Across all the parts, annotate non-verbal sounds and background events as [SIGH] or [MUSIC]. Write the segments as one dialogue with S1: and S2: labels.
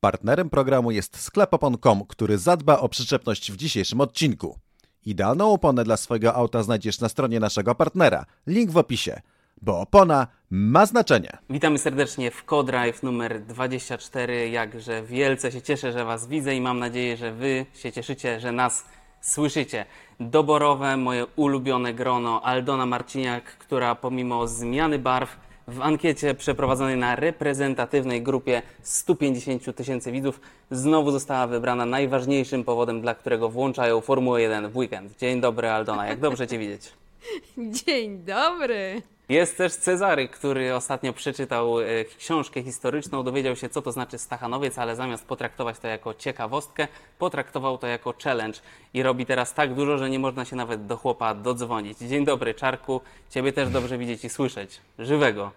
S1: Partnerem programu jest sklep opon.com, który zadba o przyczepność w dzisiejszym odcinku. Idealną oponę dla swojego auta znajdziesz na stronie naszego partnera. Link w opisie, bo opona ma znaczenie.
S2: Witamy serdecznie w CoDrive numer 24. Jakże wielce się cieszę, że Was widzę i mam nadzieję, że Wy się cieszycie, że nas słyszycie. Doborowe, moje ulubione grono Aldona Marciniak, która pomimo zmiany barw w ankiecie przeprowadzonej na reprezentatywnej grupie 150 tysięcy widzów znowu została wybrana najważniejszym powodem, dla którego włączają Formułę 1 w weekend. Dzień dobry Aldona, jak dobrze Cię widzieć. [LAUGHS]
S3: Dzień dobry.
S2: Jest też Cezary, który ostatnio przeczytał e, książkę historyczną, dowiedział się, co to znaczy Stachanowiec, ale zamiast potraktować to jako ciekawostkę, potraktował to jako challenge i robi teraz tak dużo, że nie można się nawet do chłopa dodzwonić. Dzień dobry, Czarku. Ciebie też dobrze widzieć i słyszeć. Żywego.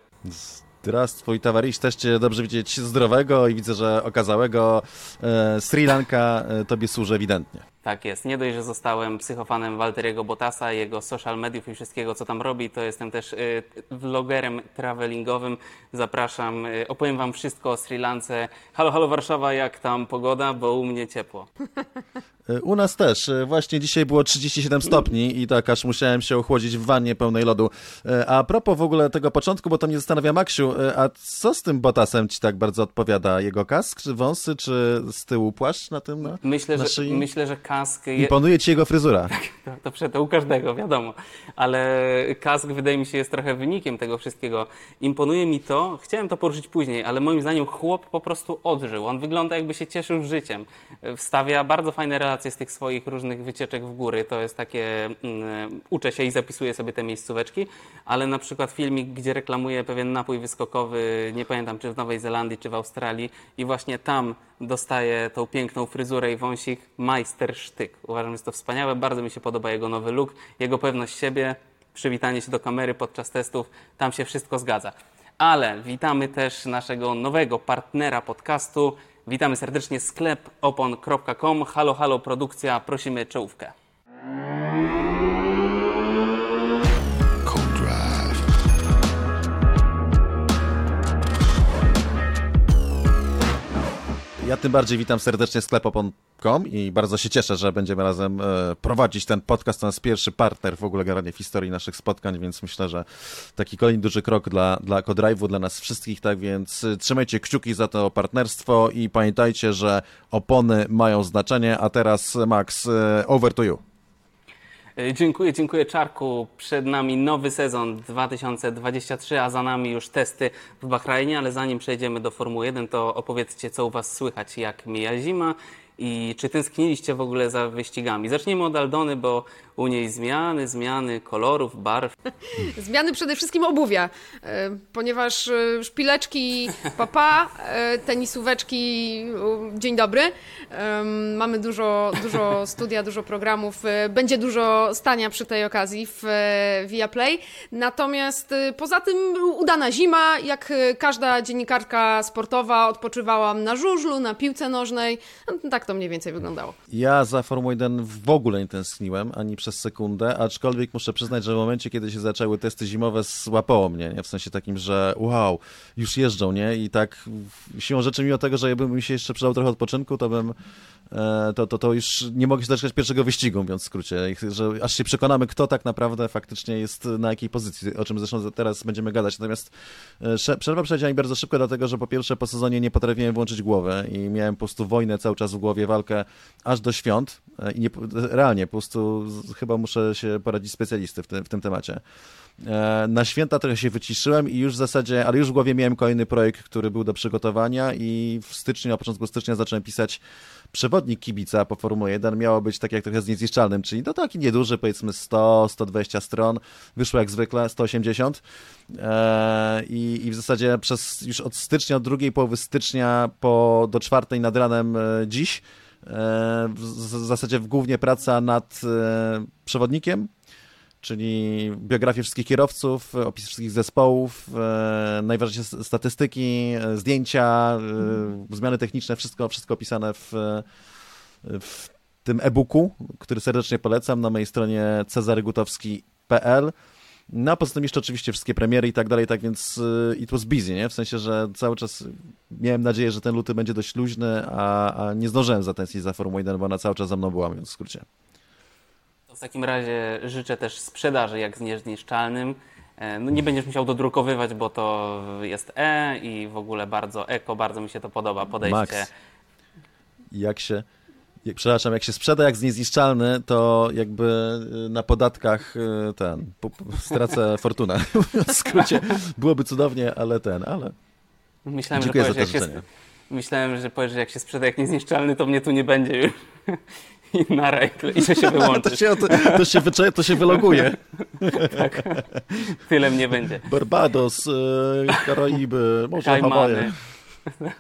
S1: Zdrawstwój, towarzysz, też Cię dobrze widzieć zdrowego i widzę, że okazałego. E, Sri Lanka e, Tobie służy ewidentnie.
S2: Tak jest. Nie dość, że zostałem psychofanem Walteriego Bottasa, jego social mediów i wszystkiego, co tam robi, to jestem też y, vlogerem travelingowym. Zapraszam, y, opowiem Wam wszystko o Sri Lance. Halo, halo Warszawa, jak tam pogoda? Bo u mnie ciepło. [LAUGHS]
S1: E, U nas też. E, Właśnie dzisiaj było 37 stopni i tak aż musiałem się ochłodzić w wannie pełnej lodu. E, A propos w ogóle tego początku, bo to mnie zastanawia, Maksiu, a co z tym Botasem ci tak bardzo odpowiada? Jego kask, czy wąsy, czy z tyłu płaszcz na tym? Na,
S2: Myślę,
S1: na
S2: że, myślę, że kask... Je...
S1: Imponuje ci jego fryzura.
S2: To, prze- to u każdego, wiadomo. Ale kask wydaje mi się jest trochę wynikiem tego wszystkiego. Imponuje mi to, chciałem to poruszyć później, ale moim zdaniem chłop po prostu odżył. On wygląda jakby się cieszył życiem. Wstawia bardzo fajne relacje z tych swoich różnych wycieczek w góry. To jest takie, mm, uczę się i zapisuję sobie te miejscóweczki, ale na przykład filmik, gdzie reklamuje pewien napój wyskokowy, nie pamiętam czy w Nowej Zelandii, czy w Australii i właśnie tam dostaje tą piękną fryzurę i wąsik majstersztyk. Uważam, że jest to wspaniałe, bardzo mi się podoba jego nowy look, jego pewność siebie, przywitanie się do kamery podczas testów, tam się wszystko zgadza. Ale witamy też naszego nowego partnera podcastu. Witamy serdecznie sklep opon.com. Halo, halo produkcja, prosimy czołówkę.
S1: Ja tym bardziej witam serdecznie sklep opon.com i bardzo się cieszę, że będziemy razem e, prowadzić ten podcast. To jest pierwszy partner w ogóle generalnie w historii naszych spotkań, więc myślę, że taki kolejny duży krok dla, dla CoDrive'u, dla nas wszystkich, tak więc e, trzymajcie kciuki za to partnerstwo i pamiętajcie, że opony mają znaczenie, a teraz Max, e, over to you.
S2: E, Dziękuję, dziękuję Czarku. Przed nami nowy sezon 2023, a za nami już testy w Bahrajnie, ale zanim przejdziemy do Formuły 1, to opowiedzcie, co u Was słychać, jak mija zima i czy tęskniliście w ogóle za wyścigami. Zacznijmy od Aldony, bo u niej zmiany, zmiany kolorów, barw. [LAUGHS]
S3: Zmiany przede wszystkim obuwia, e, ponieważ e, szpileczki papa, e, tenisóweczki dzień dobry. Mamy dużo, dużo studia, dużo programów. Będzie dużo stania przy tej okazji w e, Viaplay. Natomiast poza tym udana zima, jak każda dziennikarka sportowa, odpoczywałam na żużlu, na piłce nożnej. No, Tak to mniej więcej wyglądało.
S1: Ja za Formułą 1 w ogóle nie tęskniłem, ani przez sekundę, aczkolwiek muszę przyznać, że w momencie, kiedy się zaczęły testy zimowe, złapało mnie, nie? w sensie takim, że wow, już jeżdżą, nie? I tak siłą rzeczy, mimo tego, że jakby mi się jeszcze przydał trochę odpoczynku, to bym e, to, to, to już nie mogę się doczekać pierwszego wyścigu, mówiąc w skrócie, że aż się przekonamy, kto tak naprawdę faktycznie jest na jakiej pozycji, o czym zresztą teraz będziemy gadać. Natomiast e, przerwa przejdzie mi bardzo szybko, dlatego że po pierwsze po sezonie nie potrafiłem włączyć głowy i miałem po prostu wojnę cały czas w głowie, walkę aż do świąt e, i nie, realnie po prostu chyba muszę się poradzić specjalisty w tym, w tym temacie. E, Na święta trochę się wyciszyłem i już w zasadzie, ale już w głowie miałem kolejny projekt, który był do przygotowania i w styczniu, na początku stycznia zacząłem pisać przewodnik kibica po Formule 1. Miało być tak jak trochę z niezniszczalnym, czyli no taki nieduży, powiedzmy 100, 120 stron. Wyszło jak zwykle 180 e, i, i w zasadzie przez już od stycznia, od drugiej połowy stycznia po, do czwartej nad ranem e, dziś w, w zasadzie głównie praca nad e, przewodnikiem, czyli biografię wszystkich kierowców, e, opis wszystkich zespołów, e, najważniejsze statystyki, e, zdjęcia, e, zmiany techniczne, wszystko, wszystko opisane w, e, w tym e-booku, który serdecznie polecam na mojej stronie cezarygutowski.pl. No a poza tym jeszcze oczywiście wszystkie premiery i tak dalej, tak więc y, it was busy, nie? W sensie, że cały czas miałem nadzieję, że ten luty będzie dość luźny, a, a nie zdążyłem zatęsknić za Formułą 1, bo ona cały czas za mną była, mówiąc w skrócie.
S2: W takim razie życzę też sprzedaży jak z niezniszczalnym. E, no nie będziesz musiał dodrukowywać, bo to jest E i w ogóle bardzo eko, bardzo mi się to podoba podejście.
S1: Max, jak się, jak, przepraszam, jak się sprzeda jak z niezniszczalny, to jakby y, na podatkach y, ten, stracę [LAUGHS] fortunę. w skrócie byłoby cudownie, ale ten, ale
S2: Myślałem,
S1: dziękuję
S2: że
S1: za to
S2: powiesz, jak się, myślałem, że powiesz, że jak się sprzeda jak niezniszczalny, to mnie tu nie będzie już. [LAUGHS] I na rajtle, i że się [LAUGHS]
S1: To
S2: wyłączy.
S1: się, to, to się, wycze, to się wyloguje.
S2: Tyle mnie będzie.
S1: Barbados, y, Karaiby, może
S2: Kajmany.
S1: Hawaje.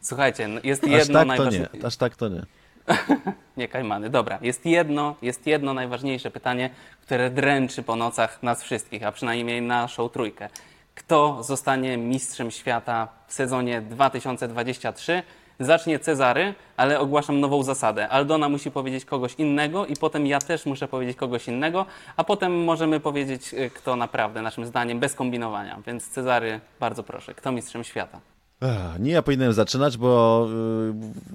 S2: Słuchajcie, no, jest jedno
S1: tak to nie,
S2: najważniejsze.
S1: aż tak to nie. [LAUGHS]
S2: Nie, Kajmany, dobra. Jest jedno, jest jedno najważniejsze pytanie, które dręczy po nocach nas wszystkich, a przynajmniej naszą trójkę. Kto zostanie mistrzem świata w sezonie 2023? Zacznie Cezary, ale ogłaszam nową zasadę. Aldona musi powiedzieć kogoś innego i potem ja też muszę powiedzieć kogoś innego, a potem możemy powiedzieć, y, kto naprawdę, naszym zdaniem, bez kombinowania. Więc Cezary, bardzo proszę, kto mistrzem świata?
S1: Nie ja powinienem zaczynać, bo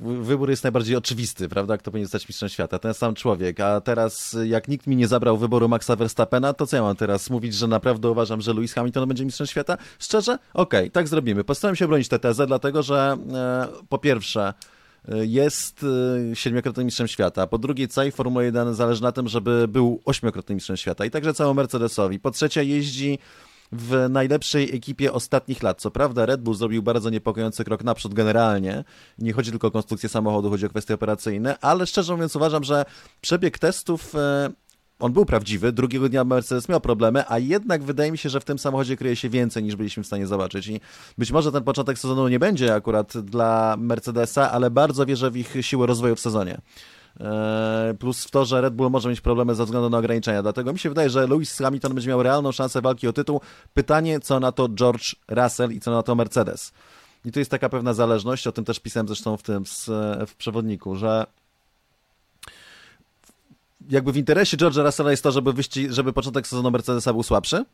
S1: y, wybór jest najbardziej oczywisty, prawda? Kto powinien zostać mistrzem świata? Ten sam człowiek. A teraz, jak nikt mi nie zabrał wyboru Maxa Verstappena, to co ja mam teraz mówić, że naprawdę uważam, że Lewis Hamilton będzie mistrzem świata? Szczerze? Okej, tak zrobimy. Postaram się bronić tę tezę, dlatego że e, po pierwsze, y, jest y, siedmiokrotnym mistrzem świata. Po drugie, całej Formuły 1 zależy na tym, żeby był ośmiokrotnym mistrzem świata i także całemu Mercedesowi. Po trzecie, jeździ w najlepszej ekipie ostatnich lat. Co prawda Red Bull zrobił bardzo niepokojący krok naprzód generalnie. Nie chodzi tylko o konstrukcję samochodu, chodzi o kwestie operacyjne, ale szczerze mówiąc uważam, że przebieg testów e, on był prawdziwy, drugiego dnia Mercedes miał problemy, a jednak wydaje mi się, że w tym samochodzie kryje się więcej niż byliśmy w stanie zobaczyć i być może ten początek sezonu nie będzie akurat dla Mercedesa, ale bardzo wierzę w ich siłę rozwoju w sezonie. E, Plus w to, że Red Bull może mieć problemy ze względu na ograniczenia. Dlatego mi się wydaje, że Lewis Hamilton będzie miał realną szansę walki o tytuł. Pytanie, co na to George Russell i co na to Mercedes. I tu jest taka pewna zależność, o tym też pisałem zresztą w tym w przewodniku, że jakby w interesie George'a Russella jest to, żeby, wyści- żeby początek sezonu Mercedesa był słabszy.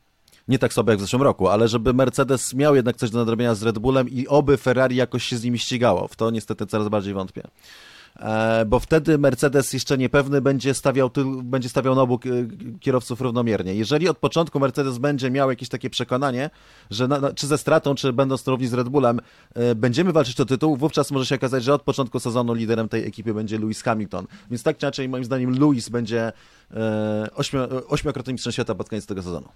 S1: Nie tak słabo jak w zeszłym roku, ale żeby Mercedes miał jednak coś do nadrobienia z Red Bullem i oby Ferrari jakoś się z nimi ścigało. W to niestety coraz bardziej wątpię. E, bo wtedy Mercedes jeszcze niepewny będzie stawiał, będzie stawiał na bok e, kierowców równomiernie. Jeżeli od początku Mercedes będzie miał jakieś takie przekonanie, że na, czy ze stratą, czy będąc równi z Red Bullem, e, będziemy walczyć o tytuł, wówczas może się okazać, że od początku sezonu liderem tej ekipy będzie Lewis Hamilton. Więc tak czy inaczej, moim zdaniem, Lewis będzie ośmio, ośmiokrotnym mistrzem świata pod koniec tego sezonu.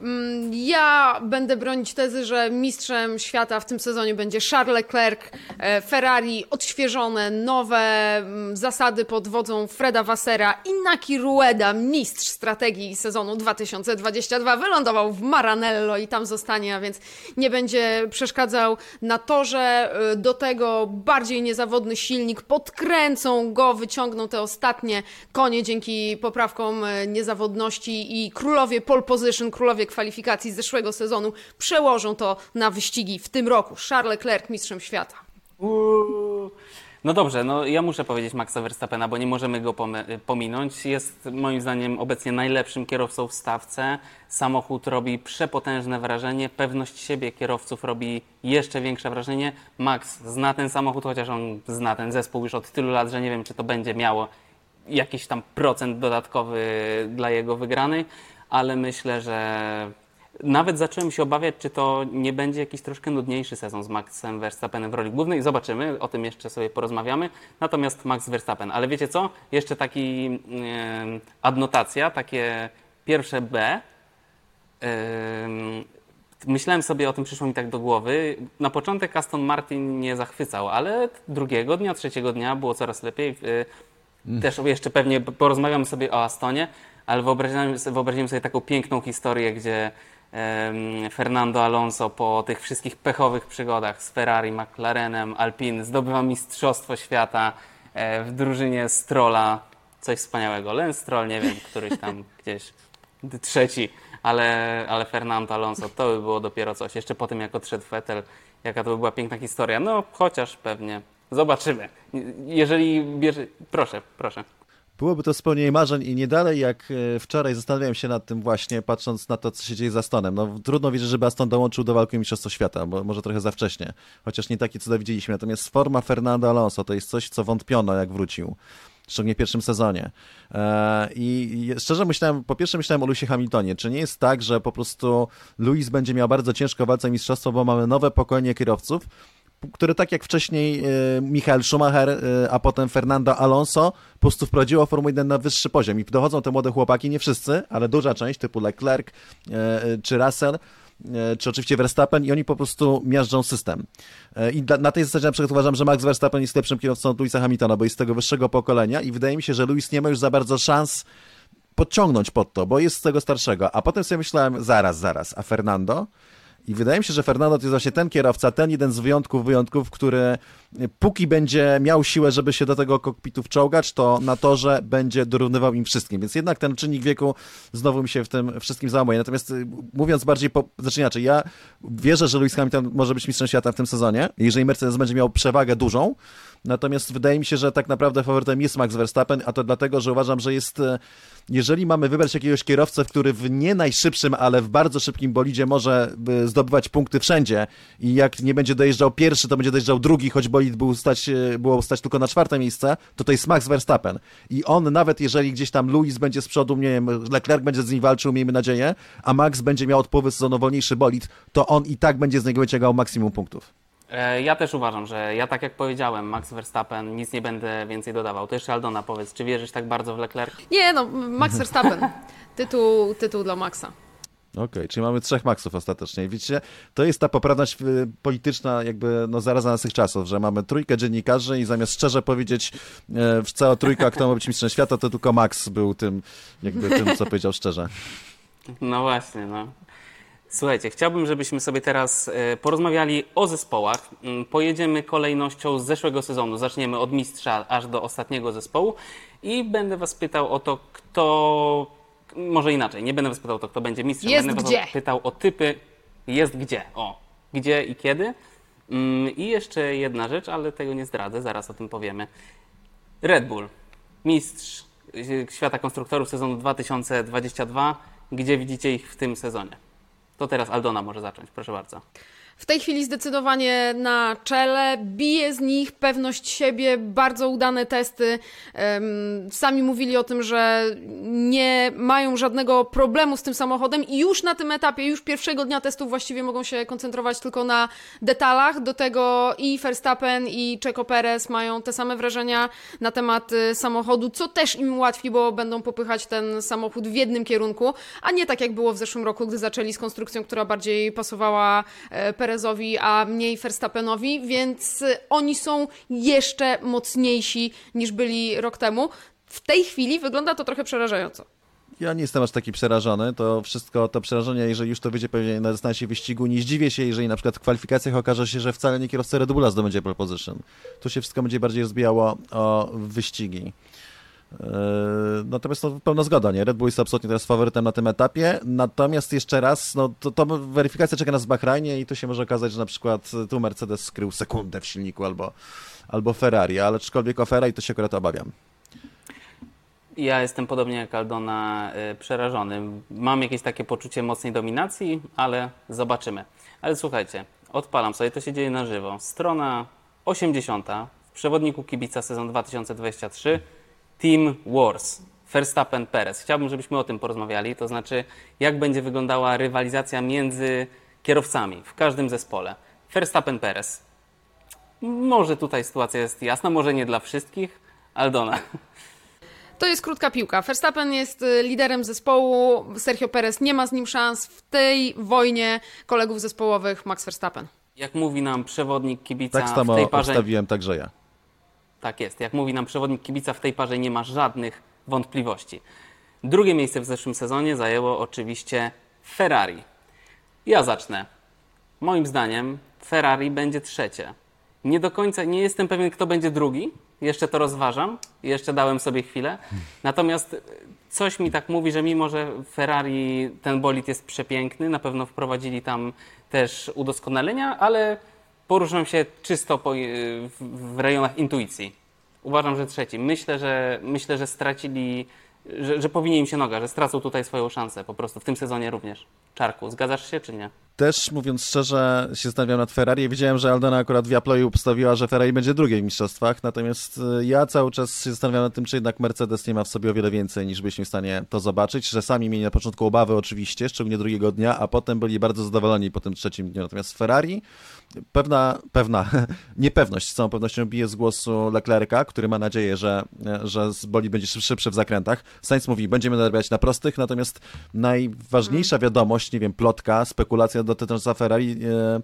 S3: Mm, Ja będę bronić tezy, że mistrzem świata w tym sezonie będzie Charles Leclerc, e, Ferrari odświeżone, nowe mm, zasady pod wodzą Freda Wassera i Naki Rueda, mistrz strategii sezonu 2022, wylądował w Maranello i tam zostanie, a więc nie będzie przeszkadzał na torze. E, Do tego bardziej niezawodny silnik, podkręcą go, wyciągną te ostatnie konie dzięki poprawkom e, niezawodności i królowie pole position, królowie kwalifikacji z zeszłego sezonu przełożą to na wyścigi w tym roku. Charles Leclerc mistrzem świata.
S2: Uuu. No dobrze, no ja muszę powiedzieć Maxa Verstappena, bo nie możemy go pominąć. Jest moim zdaniem obecnie najlepszym kierowcą w stawce. Samochód robi przepotężne wrażenie, pewność siebie kierowców robi jeszcze większe wrażenie. Max zna ten samochód, chociaż on zna ten zespół już od tylu lat, że nie wiem, czy to będzie miało jakiś tam procent dodatkowy dla jego wygranej, ale myślę, że nawet zacząłem się obawiać, czy to nie będzie jakiś troszkę nudniejszy sezon z Maxem Verstappenem w roli głównej. Zobaczymy, o tym jeszcze sobie porozmawiamy. Natomiast Max Verstappen. Ale wiecie co? Jeszcze taki adnotacja, takie pierwsze B. Myślałem sobie o tym, przyszło mi tak do głowy. Na początek Aston Martin nie zachwycał, ale drugiego dnia, trzeciego dnia było coraz lepiej. Też jeszcze pewnie porozmawiamy sobie o Astonie, ale wyobraziłem, wyobraziłem sobie taką piękną historię, gdzie Fernando Alonso po tych wszystkich pechowych przygodach z Ferrari, McLarenem, Alpine zdobywa Mistrzostwo Świata e, w drużynie Strolla. Coś wspaniałego. Lance Stroll, nie wiem, któryś tam [LAUGHS] gdzieś trzeci, ale, ale Fernando Alonso, to by było dopiero coś. Jeszcze po tym, jak odszedł Vettel, jaka to by była piękna historia. No, chociaż pewnie. Zobaczymy. Jeżeli bierze... Proszę, proszę.
S1: Byłoby to spełnienie marzeń i nie dalej jak e, wczoraj zastanawiałem się nad tym właśnie, patrząc na to, co się dzieje za Astonem. No, trudno wierzyć, żeby Aston dołączył do walki o Mistrzostwo Świata, bo może trochę za wcześnie, chociaż nie takie cuda widzieliśmy. Natomiast forma Fernando Alonso to jest coś, co wątpiono, jak wrócił szczególnie w pierwszym sezonie. E, I szczerze myślałem, po pierwsze myślałem o Lucie Hamiltonie. Czy nie jest tak, że po prostu Luis będzie miał bardzo ciężko walce mistrzostwo, bo mamy nowe pokolenie kierowców, które tak jak wcześniej e, Michael Schumacher, e, a potem Fernando Alonso, po prostu wprowadziło Formułę 1 na wyższy poziom. I dochodzą te młode chłopaki, nie wszyscy, ale duża część, typu Leclerc czy Russell, czy oczywiście Verstappen i oni po prostu miażdżą system. I na tej zasadzie na przykład uważam, że Max Verstappen jest lepszym kierowcą od Louisa Hamiltona, bo jest z tego wyższego pokolenia i wydaje mi się, że Louis nie ma już za bardzo szans podciągnąć pod to, bo jest z tego starszego. A potem sobie myślałem, zaraz, zaraz, a Fernando? I wydaje mi się, że Fernando to jest właśnie ten kierowca, ten jeden z wyjątków wyjątków, który e, póki będzie miał siłę, żeby się do tego kokpitu wczołgać, to na torze będzie dorównywał im wszystkim. Więc jednak ten czynnik wieku znowu mi się w tym wszystkim załamuje. Natomiast e, mówiąc bardziej, po, znaczy inaczej, ja wierzę, że Lewis Hamilton może być mistrzem świata w tym sezonie, jeżeli Mercedes będzie miał przewagę dużą, Natomiast wydaje mi się, że tak naprawdę faworytem jest Max Verstappen, a to dlatego, że uważam, że jest, e, jeżeli mamy wybrać jakiegoś kierowcę, który w nie najszybszym, ale w bardzo szybkim bolidzie może e, zdobywać punkty wszędzie i jak nie będzie dojeżdżał pierwszy, to będzie dojeżdżał drugi, choć bolid był stać, e, było stać tylko na czwarte miejsce, to to jest Max Verstappen. I on nawet jeżeli gdzieś tam Luis będzie z przodu, nie wiem, Leclerc będzie z nim walczył, miejmy nadzieję, a Max będzie miał od połowy sezonu wolniejszy bolid, to on i tak będzie z niego wyciągał maksimum punktów.
S2: E, ja też uważam, że ja tak jak powiedziałem, Max Verstappen, nic nie będę więcej dodawał. To jeszcze Aldona powiedz, czy wierzysz tak bardzo w Leclerc?
S3: Nie, no, Max Verstappen. tytuł, tytuł dla Maxa.
S1: Okej, okay, czyli mamy trzech maksów ostatecznie. Widzicie, to jest ta poprawność y, polityczna jakby no zaraz za naszych czasów, że mamy trójkę dziennikarzy i zamiast szczerze powiedzieć e, cała trójka, kto ma być mistrzem świata, to tylko Max był tym, jakby tym, co powiedział szczerze.
S2: No właśnie, no. Słuchajcie, chciałbym, żebyśmy sobie teraz e, porozmawiali o zespołach. Mm, pojedziemy kolejnością z zeszłego sezonu. Zaczniemy od mistrza aż do ostatniego zespołu i będę Was pytał o to, kto. Może inaczej, nie będę Was pytał o to, kto będzie mistrzem.
S3: Jest
S2: będę
S3: gdzie.
S2: Was pytał o typy. Jest gdzie. O, gdzie i kiedy. Mm, I jeszcze jedna rzecz, ale tego nie zdradzę, zaraz o tym powiemy. Red Bull, mistrz e, świata konstruktorów sezonu 2022. Gdzie widzicie ich w tym sezonie? To teraz Aldona może zacząć, proszę bardzo.
S3: W tej chwili zdecydowanie na czele, bije z nich pewność siebie, bardzo udane testy. Sami mówili o tym, że nie mają żadnego problemu z tym samochodem i już na tym etapie, już pierwszego dnia testów właściwie mogą się koncentrować tylko na detalach. Do tego i Verstappen i Checo Perez mają te same wrażenia na temat y, samochodu, co też im ułatwi, bo będą popychać ten samochód w jednym kierunku, a nie tak jak było w zeszłym roku, gdy zaczęli z konstrukcją, która bardziej pasowała e, Perezowi, a mniej Verstappenowi, więc oni są jeszcze mocniejsi niż byli rok temu. W tej chwili wygląda to trochę przerażająco.
S1: Ja nie jestem aż taki przerażony. To wszystko, to przerażenie, jeżeli już to wyjdzie pewnie na dystansie wyścigu, nie zdziwię się, jeżeli na przykład w kwalifikacjach okaże się, że wcale nie kierowca Red Bulla zdobędzie pole position. Tu się wszystko będzie bardziej rozbijało o wyścigi. Yy, natomiast to pełna zgoda, nie? Red Bull jest absolutnie teraz faworytem na tym etapie. Natomiast jeszcze raz, no to, to weryfikacja czeka nas w Bahrajnie i to się może okazać, że na przykład tu Mercedes skrył sekundę w silniku albo, albo Ferrari, ale aczkolwiek o Ferrari to się akurat obawiam.
S2: Ja jestem podobnie jak Aldona yy, przerażony. Mam jakieś takie poczucie mocnej dominacji, ale zobaczymy. Ale słuchajcie, odpalam sobie, to się dzieje na żywo. Strona 80 w przewodniku kibica sezon 2023 Team Wars. Verstappen Perez. Chciałbym, żebyśmy o tym porozmawiali, to znaczy jak będzie wyglądała rywalizacja między kierowcami w każdym zespole. Verstappen Perez. Może tutaj sytuacja jest jasna, może nie dla wszystkich. Aldona.
S3: To jest krótka piłka. Verstappen jest y, liderem zespołu, Sergio Perez nie ma z nim szans. W tej wojnie kolegów zespołowych Max Verstappen.
S2: Jak mówi nam przewodnik kibica
S1: tak samo
S2: w tej parze...
S1: obstawiłem także ja.
S2: Tak jest. Jak mówi nam przewodnik kibica, w tej parze nie ma żadnych wątpliwości. Drugie miejsce w zeszłym sezonie zajęło oczywiście Ferrari. Ja zacznę. Moim zdaniem Ferrari będzie trzecie. Nie do końca, nie jestem pewien, kto będzie drugi. Jeszcze to rozważam. Jeszcze dałem sobie chwilę. Natomiast coś mi tak mówi, że mimo, że Ferrari ten bolid jest przepiękny, na pewno wprowadzili tam też udoskonalenia, ale poruszam się czysto po, w rejonach intuicji. Uważam, że trzeci. Myślę, że, myślę, że stracili, że, że powinien im się noga, że stracą tutaj swoją szansę po prostu w tym sezonie również. Czarku, zgadzasz się czy nie?
S1: Też, mówiąc szczerze, się zastanawiam nad Ferrari. Widziałem, że Aldona akurat w Japloju postawiła, że Ferrari będzie drugie w mistrzostwach, natomiast y, ja cały czas się zastanawiam nad tym, czy jednak Mercedes nie ma w sobie o wiele więcej, niż byliśmy w stanie to zobaczyć, że sami mieli na początku obawy oczywiście, szczególnie drugiego dnia, a potem byli bardzo zadowoleni po tym trzecim dniu. Natomiast Ferrari, pewna, pewna [LAUGHS] niepewność z całą pewnością bije z głosu Leclerca, który ma nadzieję, że, że boli będzie szybszy w zakrętach. Sainz mówi, będziemy narabiać na prostych, natomiast najważniejsza wiadomość, nie wiem, plotka, spekulacja dotycząca Ferrari e,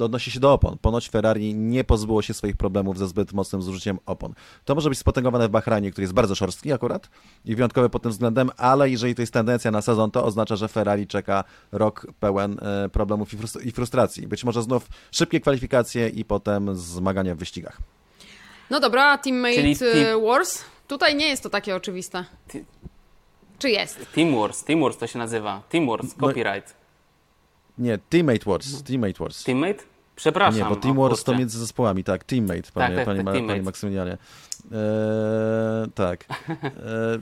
S1: e, odnosi się do opon. Ponoć Ferrari nie pozbyło się swoich problemów ze zbyt mocnym zużyciem opon. To może być spotęgowane w Bahrajnie, który jest bardzo szorstki akurat i wyjątkowy pod tym względem, ale jeżeli to jest tendencja na sezon, to oznacza, że Ferrari czeka rok pełen e, problemów i frustracji. Być może znów szybkie kwalifikacje i potem zmagania w wyścigach.
S3: No dobra, Teammate Czyli Wars. Tutaj nie jest to takie oczywiste. Czy jest?
S2: Team Wars, Team Wars to się nazywa. Team Wars, no copyright.
S1: Nie, Teammate Wars. Teammate Wars.
S2: Teammate? Przepraszam.
S1: Nie, bo Team Wars to między zespołami, tak. Teammate, panie, tak, tak, panie, tak, panie, panie Maksymilianie. Eee, tak. Eee,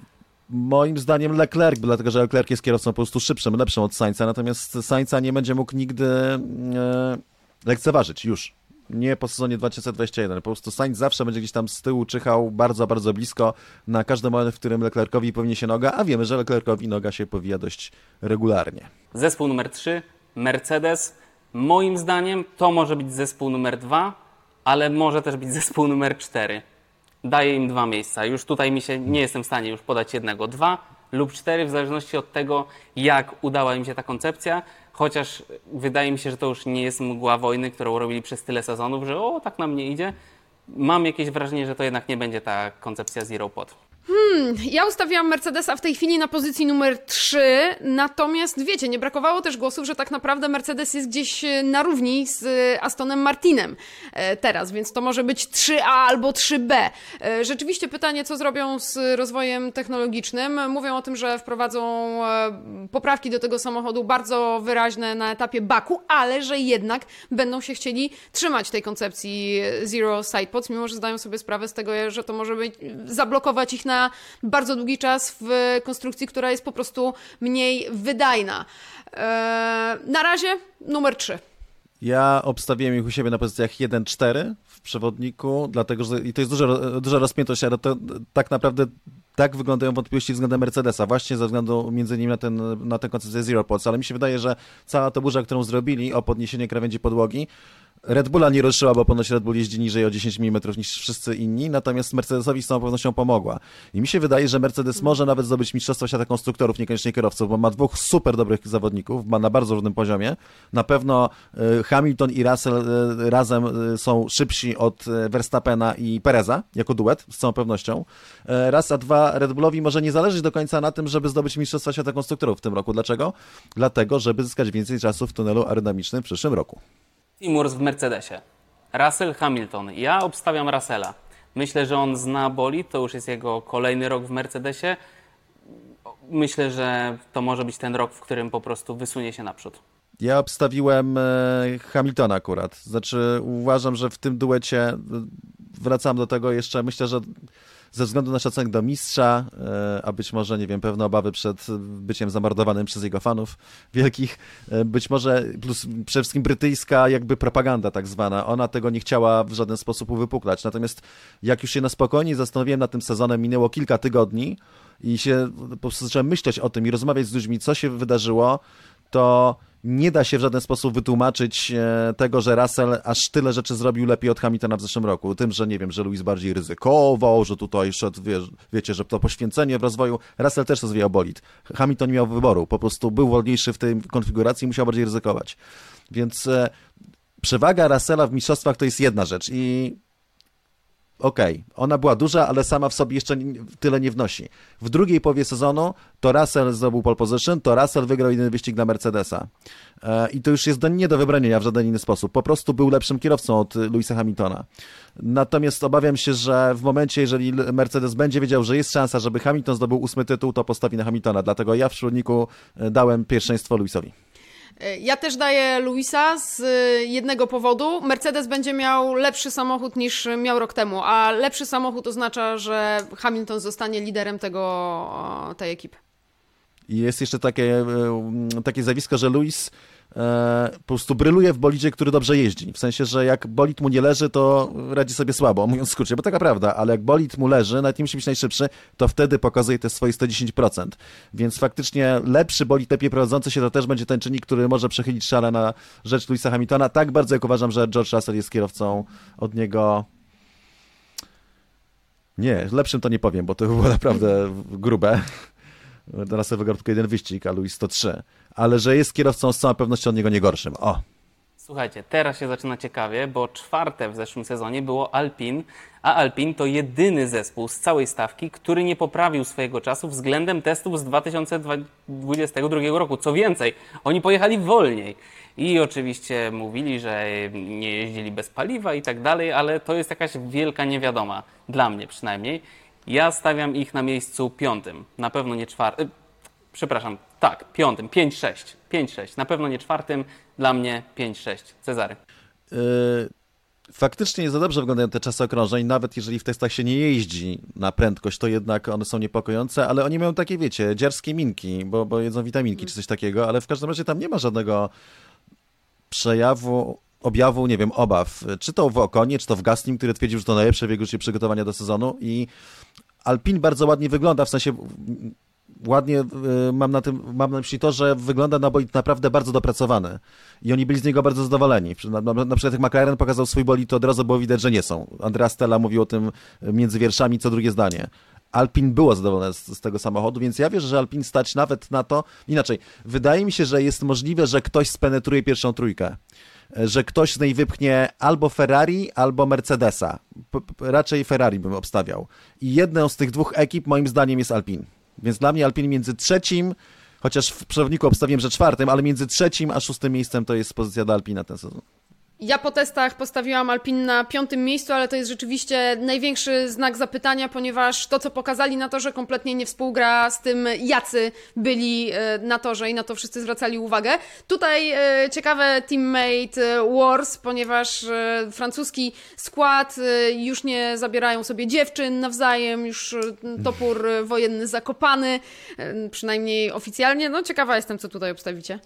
S1: moim zdaniem Leclerc, dlatego że Leclerc jest kierowcą po prostu szybszym, lepszym od Sainza, natomiast Sainza nie będzie mógł nigdy e, lekceważyć już. Nie po sezonie 2021. Po prostu Sainz zawsze będzie gdzieś tam z tyłu czyhał bardzo, bardzo blisko na każdy moment, w którym Leclercowi powinien się noga, a wiemy, że Leclercowi noga się powija dość regularnie.
S2: Zespół numer 3 Mercedes. Moim zdaniem to może być zespół numer dwa, ale może też być [LAUGHS] zespół numer cztery. Daję im dwa miejsca. Już tutaj mi się nie jestem w stanie już podać jednego. Dwa lub cztery, w zależności od tego, jak udała im się ta koncepcja. Chociaż wydaje mi się, że to już nie jest mgła wojny, którą robili przez tyle sezonów, że o, tak nam nie idzie. Mam jakieś wrażenie, że to jednak nie będzie ta koncepcja Zero Pod.
S3: Hmm, ja ustawiłam Mercedesa w tej chwili na pozycji numer 3, natomiast wiecie, nie brakowało też głosów, że tak naprawdę Mercedes jest gdzieś e, na równi z e, Astonem Martinem e, teraz, więc to może być 3A albo 3B. Rzeczywiście pytanie, co zrobią z rozwojem technologicznym. Mówią o tym, że wprowadzą poprawki do tego samochodu bardzo wyraźne na etapie baku, ale że jednak będą się chcieli trzymać tej koncepcji Zero Sidepods, mimo że zdają sobie sprawę z tego, że to może być zablokować ich na bardzo długi czas w konstrukcji, która jest po prostu mniej wydajna. Eee, na razie numer 3.
S1: Ja obstawiłem ich u siebie na pozycjach 1-4 w przewodniku, dlatego że i to jest duża, duża rozpiętość, ale to tak naprawdę tak wyglądają wątpliwości względem Mercedesa, właśnie ze względu między innymi na, ten, na tę koncepcję Zero Pods, ale mi się wydaje, że cała ta burza, którą zrobili o podniesienie krawędzi podłogi, Red Bulla nie ruszyła, bo ponoć Red Bull jeździ niżej o 10 mm niż wszyscy inni, natomiast Mercedesowi z całą pewnością pomogła. I mi się wydaje, że Mercedes może nawet zdobyć Mistrzostwo Świata Konstruktorów, niekoniecznie kierowców, bo ma dwóch super dobrych zawodników, ma na bardzo różnym poziomie. Na pewno y, Hamilton i Russell y, razem y, są szybsi od Verstappena i Pereza, jako duet, z całą pewnością. Raz, a dwa, Red Bullowi może nie zależeć do końca na tym, żeby zdobyć Mistrzostwo Świata Konstruktorów w tym roku. Dlaczego? Dlatego, żeby zyskać więcej czasu w tunelu aerodynamicznym w przyszłym roku.
S2: Timurs w Mercedesie. Russell Hamilton. Ja obstawiam Russella. Myślę, że on zna boli, to już jest jego kolejny rok w Mercedesie. Myślę, że to może być ten rok, w którym po prostu wysunie się naprzód.
S1: Ja obstawiłem e, Hamiltona akurat. Znaczy uważam, że w tym duecie e, wracam do tego jeszcze, myślę, że ze względu na szacunek do mistrza, e, a być może, nie wiem, pewne obawy przed byciem zamordowanym przez jego fanów wielkich, e, być może, plus przede wszystkim brytyjska jakby propaganda tak zwana, ona tego nie chciała w żaden sposób uwypuklać. Natomiast jak już się na spokojnie zastanowiłem nad tym sezonem, minęło kilka tygodni i się po prostu zacząłem myśleć o tym i rozmawiać z ludźmi, co się wydarzyło, to nie da się w żaden sposób wytłumaczyć e, tego, że Russell aż tyle rzeczy zrobił lepiej od Hamiltona w zeszłym roku. Tym, że nie wiem, że Louis bardziej ryzykował, że tutaj szedł, wie, wiecie, że to poświęcenie w rozwoju. Russell też rozwijał bolid. Hamilton nie miał wyboru, po prostu był wolniejszy w tej konfiguracji i musiał bardziej ryzykować. Więc e, przewaga Russella w mistrzostwach to jest jedna rzecz i okej, okay, ona była duża, ale sama w sobie jeszcze tyle nie wnosi. W drugiej połowie sezonu to Russell zdobył pole position, to Russell wygrał jeden wyścig dla Mercedesa. E, I to już jest do, nie do wybrania w żaden inny sposób. Po prostu był lepszym kierowcą od Louisa Hamiltona. Natomiast obawiam się, że w momencie, jeżeli Mercedes będzie wiedział, że jest szansa, żeby Hamilton zdobył ósmy tytuł, to postawi na Hamiltona. Dlatego ja w przewodniku e, dałem pierwszeństwo Louisowi.
S3: E, ja też daję Luisa z jednego powodu. Mercedes będzie miał lepszy samochód niż miał rok temu, a lepszy samochód oznacza, że Hamilton zostanie liderem tego, tej ekipy.
S1: I jest jeszcze takie, e, takie zjawisko, że Luis e, po prostu bryluje w bolidzie, który dobrze jeździ. W sensie, że jak bolid mu nie leży, to radzi sobie słabo, [LAUGHS] mówiąc w skrócie, bo taka prawda, ale jak bolid mu leży, nawet nie musi być najszybszy, to wtedy pokazuje te swoje 110%. Więc faktycznie lepszy bolid, lepiej prowadzący się, to też będzie ten czynnik, który może przechylić szale na rzecz Louisa Hamiltona. Tak bardzo jak uważam, że George Russell jest kierowcą od niego nie, lepszym to nie powiem, bo to było naprawdę grube. [LAUGHS] Russell wygrał tylko jeden wyścig, a Louis 103. Ale że jest kierowcą z całą pewnością od niego nie gorszym. O!
S2: Słuchajcie, teraz się zaczyna ciekawie, bo czwarte w zeszłym sezonie było Alpin, a Alpin to jedyny zespół z całej stawki, który nie poprawił swojego czasu względem testów z 2022 roku. Co więcej, oni pojechali wolniej. I oczywiście mówili, że nie jeździli bez paliwa i tak dalej, ale to jest jakaś wielka niewiadoma, dla mnie przynajmniej. Ja stawiam ich na miejscu piątym, na pewno nie czwartym. Przepraszam, tak, piątym, 5-6. 5-6. Na pewno nie czwartym, dla mnie 5-6. Cezary. Yy,
S1: faktycznie za dobrze wyglądają te czasy okrążeń, nawet jeżeli w testach się nie jeździ na prędkość, to jednak one są niepokojące, ale oni mają takie, wiecie, dziarskie minki, bo, bo jedzą witaminki czy coś takiego, ale w każdym razie tam nie ma żadnego przejawu objawu, nie wiem, obaw. Czy to w Okonie, czy to w Gaslim, który twierdził, że to najlepsze w jego przygotowania do sezonu i Alpin bardzo ładnie wygląda, w sensie ładnie y, mam na tym, mam na myśli to, że wygląda na bolid naprawdę bardzo dopracowany i oni byli z niego bardzo zadowoleni. Na, na, na przykład jak McLaren pokazał swój bolid, to od razu było widać, że nie są. Andrea Stella mówił o tym między wierszami co drugie zdanie. Alpin było zadowolone z, z, tego samochodu, więc ja wierzę, że Alpin stać nawet na to. Inaczej, wydaje mi się, że jest możliwe, że ktoś spenetruje pierwszą trójkę że ktoś z niej wypchnie albo Ferrari, albo Mercedesa. P raczej Ferrari bym obstawiał. I jedną z tych dwóch ekip moim zdaniem jest Alpin. Więc dla mnie Alpin między trzecim, chociaż w przewodniku obstawiłem, że czwartym, ale między trzecim a szóstym miejscem to jest pozycja dla Alpina ten sezon.
S3: Ja po testach postawiłam Alpin na piątym miejscu, ale to jest rzeczywiście największy znak zapytania, ponieważ to, co pokazali na torze, kompletnie nie współgra z tym, jacy byli e, na torze i na to wszyscy zwracali uwagę. Tutaj e, ciekawe teammate e, wars, ponieważ francuski skład już nie zabierają sobie dziewczyn nawzajem, już topór wojenny zakopany, przynajmniej oficjalnie. No ciekawa jestem, co tutaj obstawicie.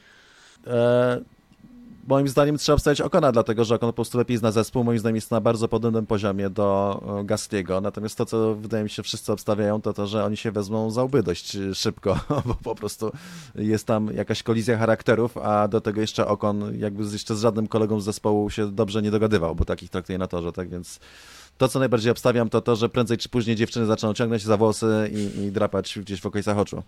S1: Moim zdaniem trzeba obstawiać Okona, dlatego że Okon po prostu lepiej zna zespół. Moim zdaniem jest na bardzo podobnym poziomie do e, Gastiego. Natomiast to, co wydaje mi się wszyscy obstawiają, to to, że oni się wezmą za łby dość szybko, [LAUGHS] bo po prostu jest tam jakaś kolizja charakterów, a do tego jeszcze Okon jakby jeszcze z żadnym kolegą z zespołu się dobrze nie dogadywał, bo takich traktuje na torze, tak więc to, co najbardziej obstawiam, to to, że prędzej czy później dziewczyny zaczną ciągnąć za włosy i, i drapać gdzieś w okolicach oczu.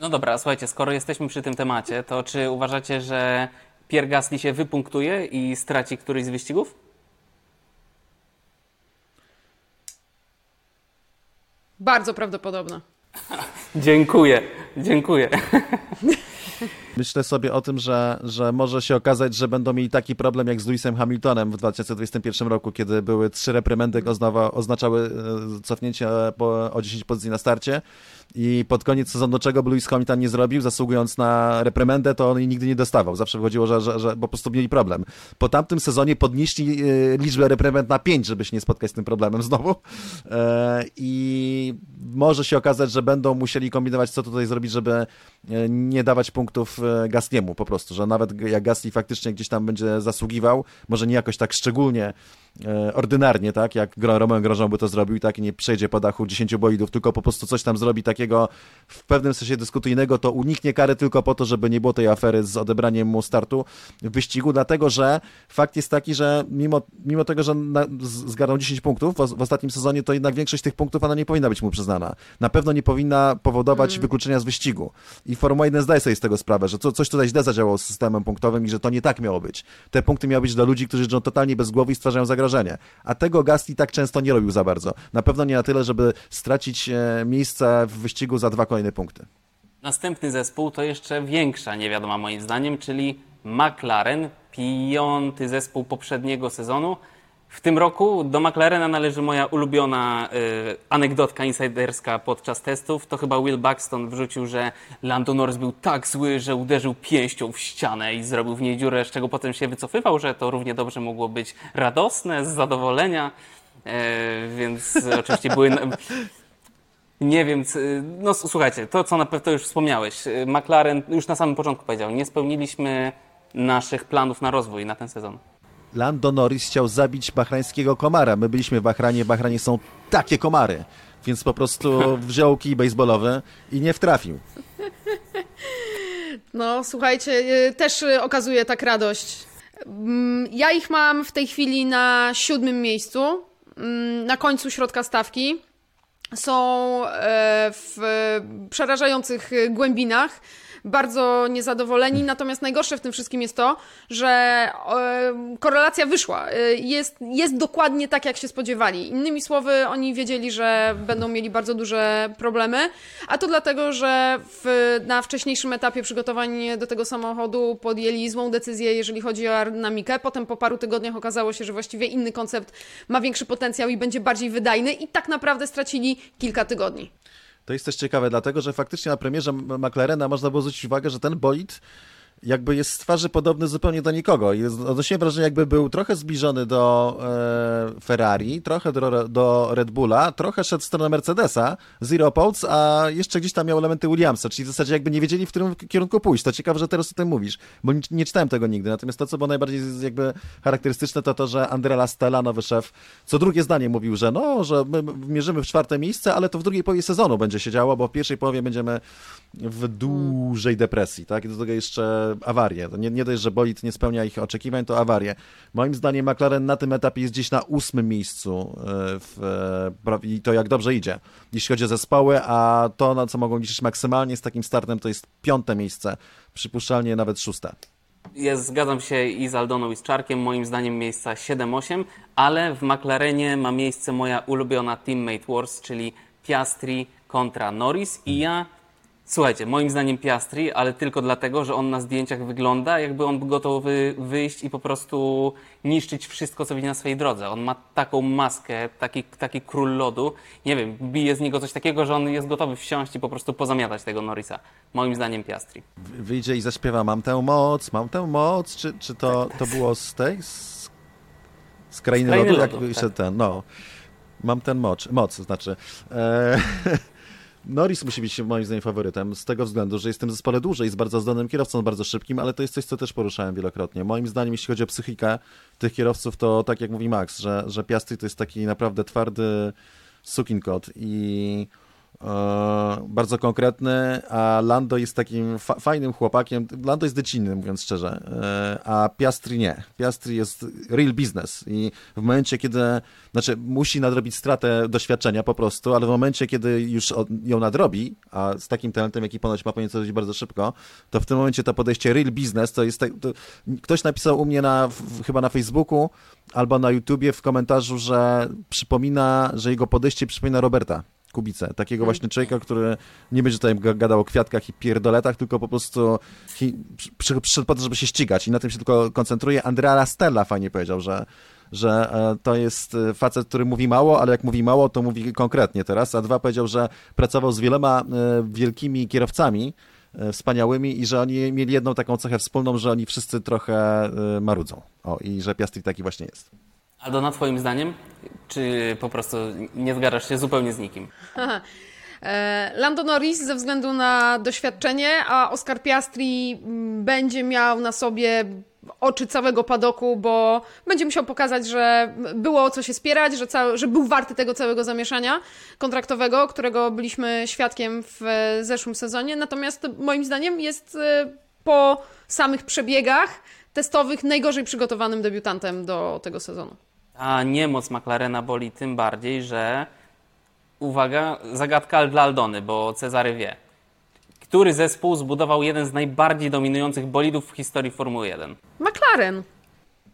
S2: No dobra, słuchajcie, skoro jesteśmy przy tym temacie, to czy uważacie, że Pierre Gasly się wypunktuje i straci któryś z wyścigów?
S3: Bardzo prawdopodobne. [LAUGHS]
S2: dziękuję, dziękuję. [LAUGHS]
S1: Myślę sobie o tym, że, że może się okazać, że będą mieli taki problem jak z Lewisem Hamiltonem w 2021 roku, kiedy były trzy reprymendy, oznaczały e, cofnięcie po, o 10 pozycji na starcie i pod koniec sezonu czego by Lewis Hamilton nie zrobił, zasługując na reprymendę, to on jej nigdy nie dostawał. Zawsze wychodziło, że, że, że po prostu mieli problem. Po tamtym sezonie podnieśli e, liczbę repryment na 5, żeby się nie spotkać z tym problemem znowu. E, I może się okazać, że będą musieli kombinować, co tutaj zrobić, żeby nie dawać punktów Gasniemu po prostu, że nawet jak Gasly faktycznie gdzieś tam będzie zasługiwał, może nie jakoś tak szczególnie E, ordynarnie, tak, jak Romeo Grosjean by to zrobił, tak, i nie przejdzie po dachu 10 bolidów, tylko po prostu coś tam zrobi takiego w pewnym sensie dyskusyjnego, to uniknie kary tylko po to, żeby nie było tej afery z odebraniem mu startu w wyścigu, dlatego, że fakt jest taki, że mimo, mimo tego, że na, zgarnął 10 punktów w, w, ostatnim sezonie, to jednak większość tych punktów ona nie powinna być mu przyznana. Na pewno nie powinna powodować mm. wykluczenia z wyścigu. I Formuła 1 zdaje sobie z tego sprawę, że co, coś tutaj źle zadziałało z systemem punktowym i że to nie tak miało być. Te punkty miały być dla ludzi, którzy jeżdżą totalnie bez głowy i stwarzają zagrożenie. A tego Gasly tak często nie robił za bardzo. Na pewno nie na tyle, żeby stracić e, miejsce w wyścigu za dwa kolejne punkty.
S2: Następny zespół to jeszcze większa niewiadoma moim zdaniem, czyli McLaren, piąty zespół poprzedniego sezonu. W tym roku do McLarena należy moja ulubiona y, anegdotka insiderska podczas testów. To chyba Will Buxton wrzucił, że Lando Norris był tak zły, że uderzył pięścią w ścianę i zrobił w niej dziurę, z czego potem się wycofywał, że to równie dobrze mogło być radosne, z zadowolenia. E, więc [LAUGHS] oczywiście były... Nie wiem, no słuchajcie, to co na pewno już wspomniałeś. McLaren już na samym początku powiedział, nie spełniliśmy naszych planów na rozwój na ten sezon.
S1: Lando Norris chciał zabić bahrańskiego komara. My byliśmy w Bahranie, w Bahranie są takie komary. Więc po prostu wziął kij baseballowy i nie wtrafił.
S3: No, słuchajcie, y, też y, okazuje tak radość. Mm, ja ich mam w tej chwili na siódmym miejscu, mm, na końcu środka stawki. Są e, w przerażających głębinach bardzo niezadowoleni. Natomiast najgorsze w tym wszystkim jest to, że korelacja wyszła. E, jest, jest dokładnie tak, jak się spodziewali. Innymi słowy, oni wiedzieli, że będą mieli bardzo duże problemy, a to dlatego, że w, na wcześniejszym etapie przygotowań do tego samochodu podjęli złą decyzję, jeżeli chodzi o aerodynamikę. Potem po paru tygodniach okazało się, że właściwie inny koncept ma większy potencjał i będzie bardziej wydajny i tak naprawdę stracili kilka tygodni.
S1: To jest też ciekawe, dlatego że faktycznie na premierze McLarena można było zwrócić uwagę, że ten bolid jakby jest z twarzy podobny zupełnie do nikogo. I odnosiłem wrażenie, jakby był trochę zbliżony do e, Ferrari, trochę do, do, Red Bulla, trochę szedł w stronę Mercedesa, Zero Poles, a jeszcze gdzieś tam miał elementy Williamsa, czyli w zasadzie jakby nie wiedzieli, w którym kierunku pójść. To ciekawe, że teraz o tym mówisz, bo nie, nie czytałem tego nigdy. Natomiast to, co było najbardziej jakby charakterystyczne, to to, że Andrea Stella, nowy szef, co drugie zdanie mówił, że no, że my mierzymy w czwarte miejsce, ale to w drugiej połowie sezonu będzie się działo, bo w pierwszej połowie będziemy w dużej depresji, tak? I do tego jeszcze awarię. Nie, nie dość, że bolid nie spełnia ich oczekiwań, to awarię. Moim zdaniem McLaren na tym etapie jest gdzieś na ósmym miejscu e, w, e, i to jak dobrze idzie, jeśli chodzi o zespoły, a to, na co mogą liczyć maksymalnie z takim startem, to jest piąte miejsce, przypuszczalnie nawet szóste.
S2: Jest, zgadzam się i z Aldoną i z Czarkiem, moim zdaniem miejsca 7-8, ale w McLarenie ma miejsce moja ulubiona teammate wars, czyli Piastri kontra Norris i ja Słuchajcie, moim zdaniem Piastri, ale tylko dlatego, że on na zdjęciach wygląda, jakby on gotowy wyjść i po prostu niszczyć wszystko, co widzi na swojej drodze. On ma taką maskę, taki, taki król lodu. Nie wiem, bije z niego coś takiego, że on jest gotowy wsiąść i po prostu pozamiatać tego Norrisa. Moim zdaniem Piastri.
S1: Wyjdzie i zaśpiewa, mam tę moc, mam tę moc. Czy, czy to, to było z tej? Z, z krainy, z krainy lodu? lodu jak tak. ten, no. Mam ten moc, moc znaczy. E [LAUGHS] Norris musi być moim zdaniem faworytem z tego względu, że jest w tym zespole dłużej, jest bardzo zdolnym kierowcą, bardzo szybkim, ale to jest coś, co też poruszałem wielokrotnie. Moim zdaniem, jeśli chodzi o psychikę tych kierowców, to tak jak mówi Max, że, że Piastri to jest taki naprawdę twardy sukinkot i bardzo konkretny, a Lando jest takim fa fajnym chłopakiem. Lando jest decinny, mówiąc szczerze, e, a Piastri nie. Piastri jest real business i w momencie, kiedy, znaczy musi nadrobić stratę doświadczenia po prostu, ale w momencie, kiedy już ją nadrobi, a z takim talentem, jaki ponoć ma, powinien to bardzo szybko, to w tym momencie to podejście real business to jest, tak, to, ktoś napisał u mnie na, w, chyba na Facebooku albo na YouTubie w komentarzu, że przypomina, że jego podejście przypomina Roberta Kubicę. Takiego właśnie człowieka, który nie będzie tutaj gadał o kwiatkach i pierdoletach, tylko po prostu przyszedł po to, żeby się ścigać i na tym się tylko koncentruje. Andrea Stella fajnie powiedział, że że e, to jest e, facet, który mówi mało, ale jak mówi mało, to mówi konkretnie teraz. A dwa powiedział, że pracował z wieloma e, wielkimi kierowcami, wspaniałymi i że oni mieli jedną taką cechę wspólną, że oni wszyscy trochę marudzą. O, i że Piastri taki właśnie jest.
S2: Aldona, twoim zdaniem? Czy po prostu nie zgadzasz się zupełnie z nikim?
S3: E, Lando Norris ze względu na doświadczenie, a Oscar Piastri mm, będzie miał na sobie oczy całego padoku, bo będzie musiał pokazać, że było o co się spierać, że, że był warty tego całego zamieszania kontraktowego, którego byliśmy świadkiem w zeszłym sezonie. Natomiast moim zdaniem jest e, po samych przebiegach testowych najgorzej przygotowanym debiutantem do tego sezonu.
S2: A niemoc McLarena boli tym bardziej, że uwaga, zagadka dla Aldony, bo Cezary wie. Który zespół zbudował jeden z najbardziej dominujących bolidów w historii Formuły 1?
S3: McLaren.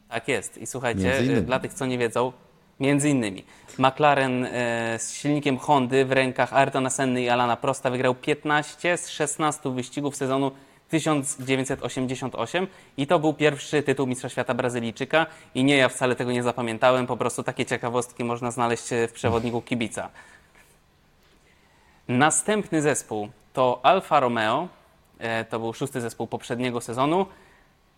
S2: Tak jest. I słuchajcie, dla tych, co nie wiedzą, między innymi McLaren e, z silnikiem Hondy w rękach Ayrtona Senny i Alana Prosta wygrał 15 z 16 wyścigów sezonu 1988 i to był pierwszy tytuł Mistrza Świata Brazylijczyka i nie, ja wcale tego nie zapamiętałem, po prostu takie ciekawostki można znaleźć w przewodniku kibica. Następny zespół to Alfa Romeo, e, to był szósty zespół poprzedniego sezonu.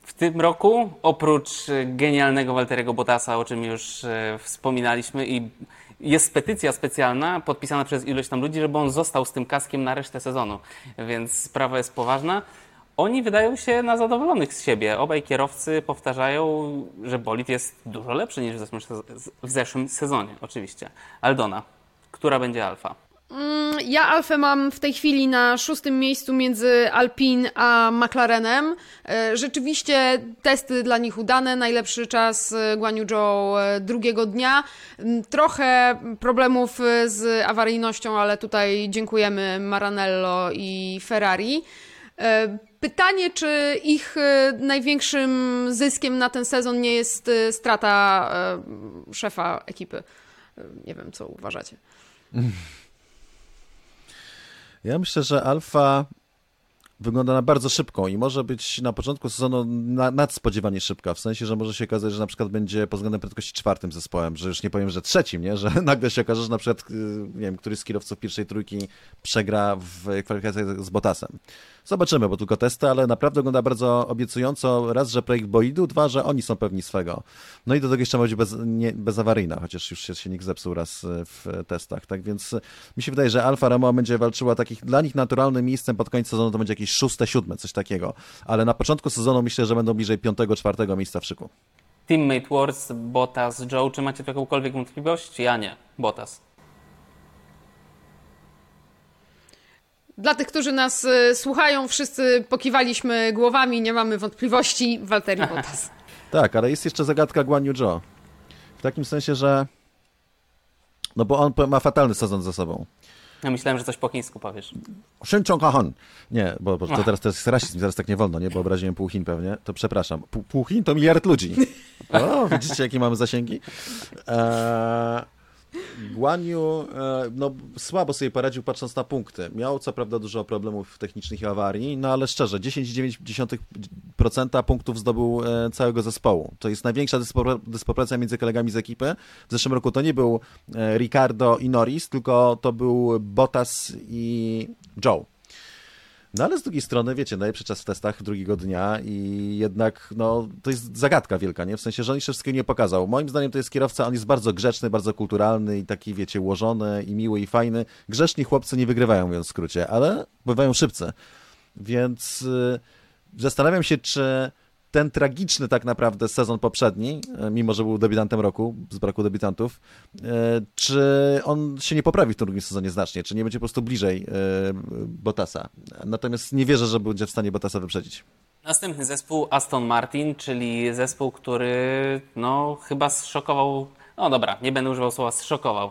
S2: W tym roku, oprócz genialnego Walteriego Bottasa, o czym już e, wspominaliśmy i jest petycja specjalna podpisana przez ilość tam ludzi, żeby on został z tym kaskiem na resztę sezonu, więc sprawa jest poważna. Oni wydają się na zadowolonych z siebie. Obaj kierowcy powtarzają, że bolid jest dużo lepszy niż w zeszłym, sezonie, oczywiście. Aldona, która będzie alfa?
S3: Mm, ja Alfę mam w tej chwili na szóstym miejscu między Alpine a McLarenem. E, rzeczywiście testy dla nich udane, najlepszy czas e, Guan Yu Zhou e, drugiego dnia. Mm, trochę problemów z awaryjnością, ale tutaj dziękujemy Maranello i Ferrari. Pytanie, czy ich największym zyskiem na ten sezon nie jest strata szefa ekipy? Nie wiem, co uważacie. [LAUGHS]
S1: Ja myślę, że Alfa wygląda na bardzo szybką i może być na początku sezonu na, nadspodziewanie szybka, w sensie, że może się okazać, że na przykład będzie pod względem prędkości czwartym zespołem, że już nie powiem, że trzecim, nie? [LAUGHS] że nagle się okaże, że na przykład, y, nie wiem, któryś z kierowców pierwszej trójki przegra w kwalifikacjach z Botasem. Zobaczymy, bo tylko testy, ale naprawdę wygląda bardzo obiecująco. Raz, że projekt Boidu, dwa, że oni są pewni swego. No i do tego jeszcze ma być bez, nie, bezawaryjna, chociaż już się silnik zepsuł raz e, w testach. Tak więc e, mi się wydaje, że Alfa Romeo będzie walczyła takich dla nich naturalnym miejscem pod koniec sezonu to będzie jakieś szóste, siódme, coś takiego. Ale na początku sezonu myślę, że będą bliżej piątego, czwartego miejsca w szyku.
S2: Teammate Wars, Bottas, Joe, czy macie jakąkolwiek wątpliwość? Ja nie. Bottas.
S3: Dla tych, którzy nas y, słuchają, wszyscy pokiwaliśmy głowami, nie mamy wątpliwości, Walteri [LAUGHS] Bottas.
S1: tak, ale jest jeszcze zagadka Guan Yu Zhou. W takim sensie, że no bo on ma fatalny sezon za sobą.
S2: Ja myślałem, że coś po chińsku powiesz.
S1: Shen Chong Han. Nie, bo, bo to teraz to jest rasizm, teraz tak nie wolno, nie? Bo obraziłem pół Chin pewnie. To przepraszam. Pół, pół Chin to miliard ludzi. [LAUGHS] O, widzicie, jakie mamy zasięgi? Eee... Guanyu e, no, słabo sobie poradził patrząc na punkty. Miał co prawda dużo problemów technicznych i awarii, no ale szczerze, 10,9% punktów zdobył e, całego zespołu. To jest największa dysproporcja między kolegami z ekipy. W zeszłym roku to nie był e, Ricardo i Norris, tylko to był Bottas i Joe. No ale z drugiej strony, wiecie, najlepszy czas w testach drugiego dnia i jednak, no, to jest zagadka wielka, nie? W sensie, że on jeszcze wszystkiego nie pokazał. Moim zdaniem to jest kierowca, on jest bardzo grzeczny, bardzo kulturalny i taki, wiecie, ułożony i miły i fajny. Grzeczni chłopcy nie wygrywają, mówiąc w skrócie, ale bywają szybcy. Więc yy, zastanawiam się, czy ten tragiczny tak naprawdę sezon poprzedni, e, mimo że był debiutantem roku, z braku debiutantów, e, czy on się nie poprawi w tym drugim sezonie znacznie, czy nie będzie po prostu bliżej e, Bottasa. Natomiast nie wierzę, że będzie w stanie Bottasa wyprzedzić.
S2: Następny zespół Aston Martin, czyli zespół, który no chyba zszokował, no dobra, nie będę używał słowa zszokował,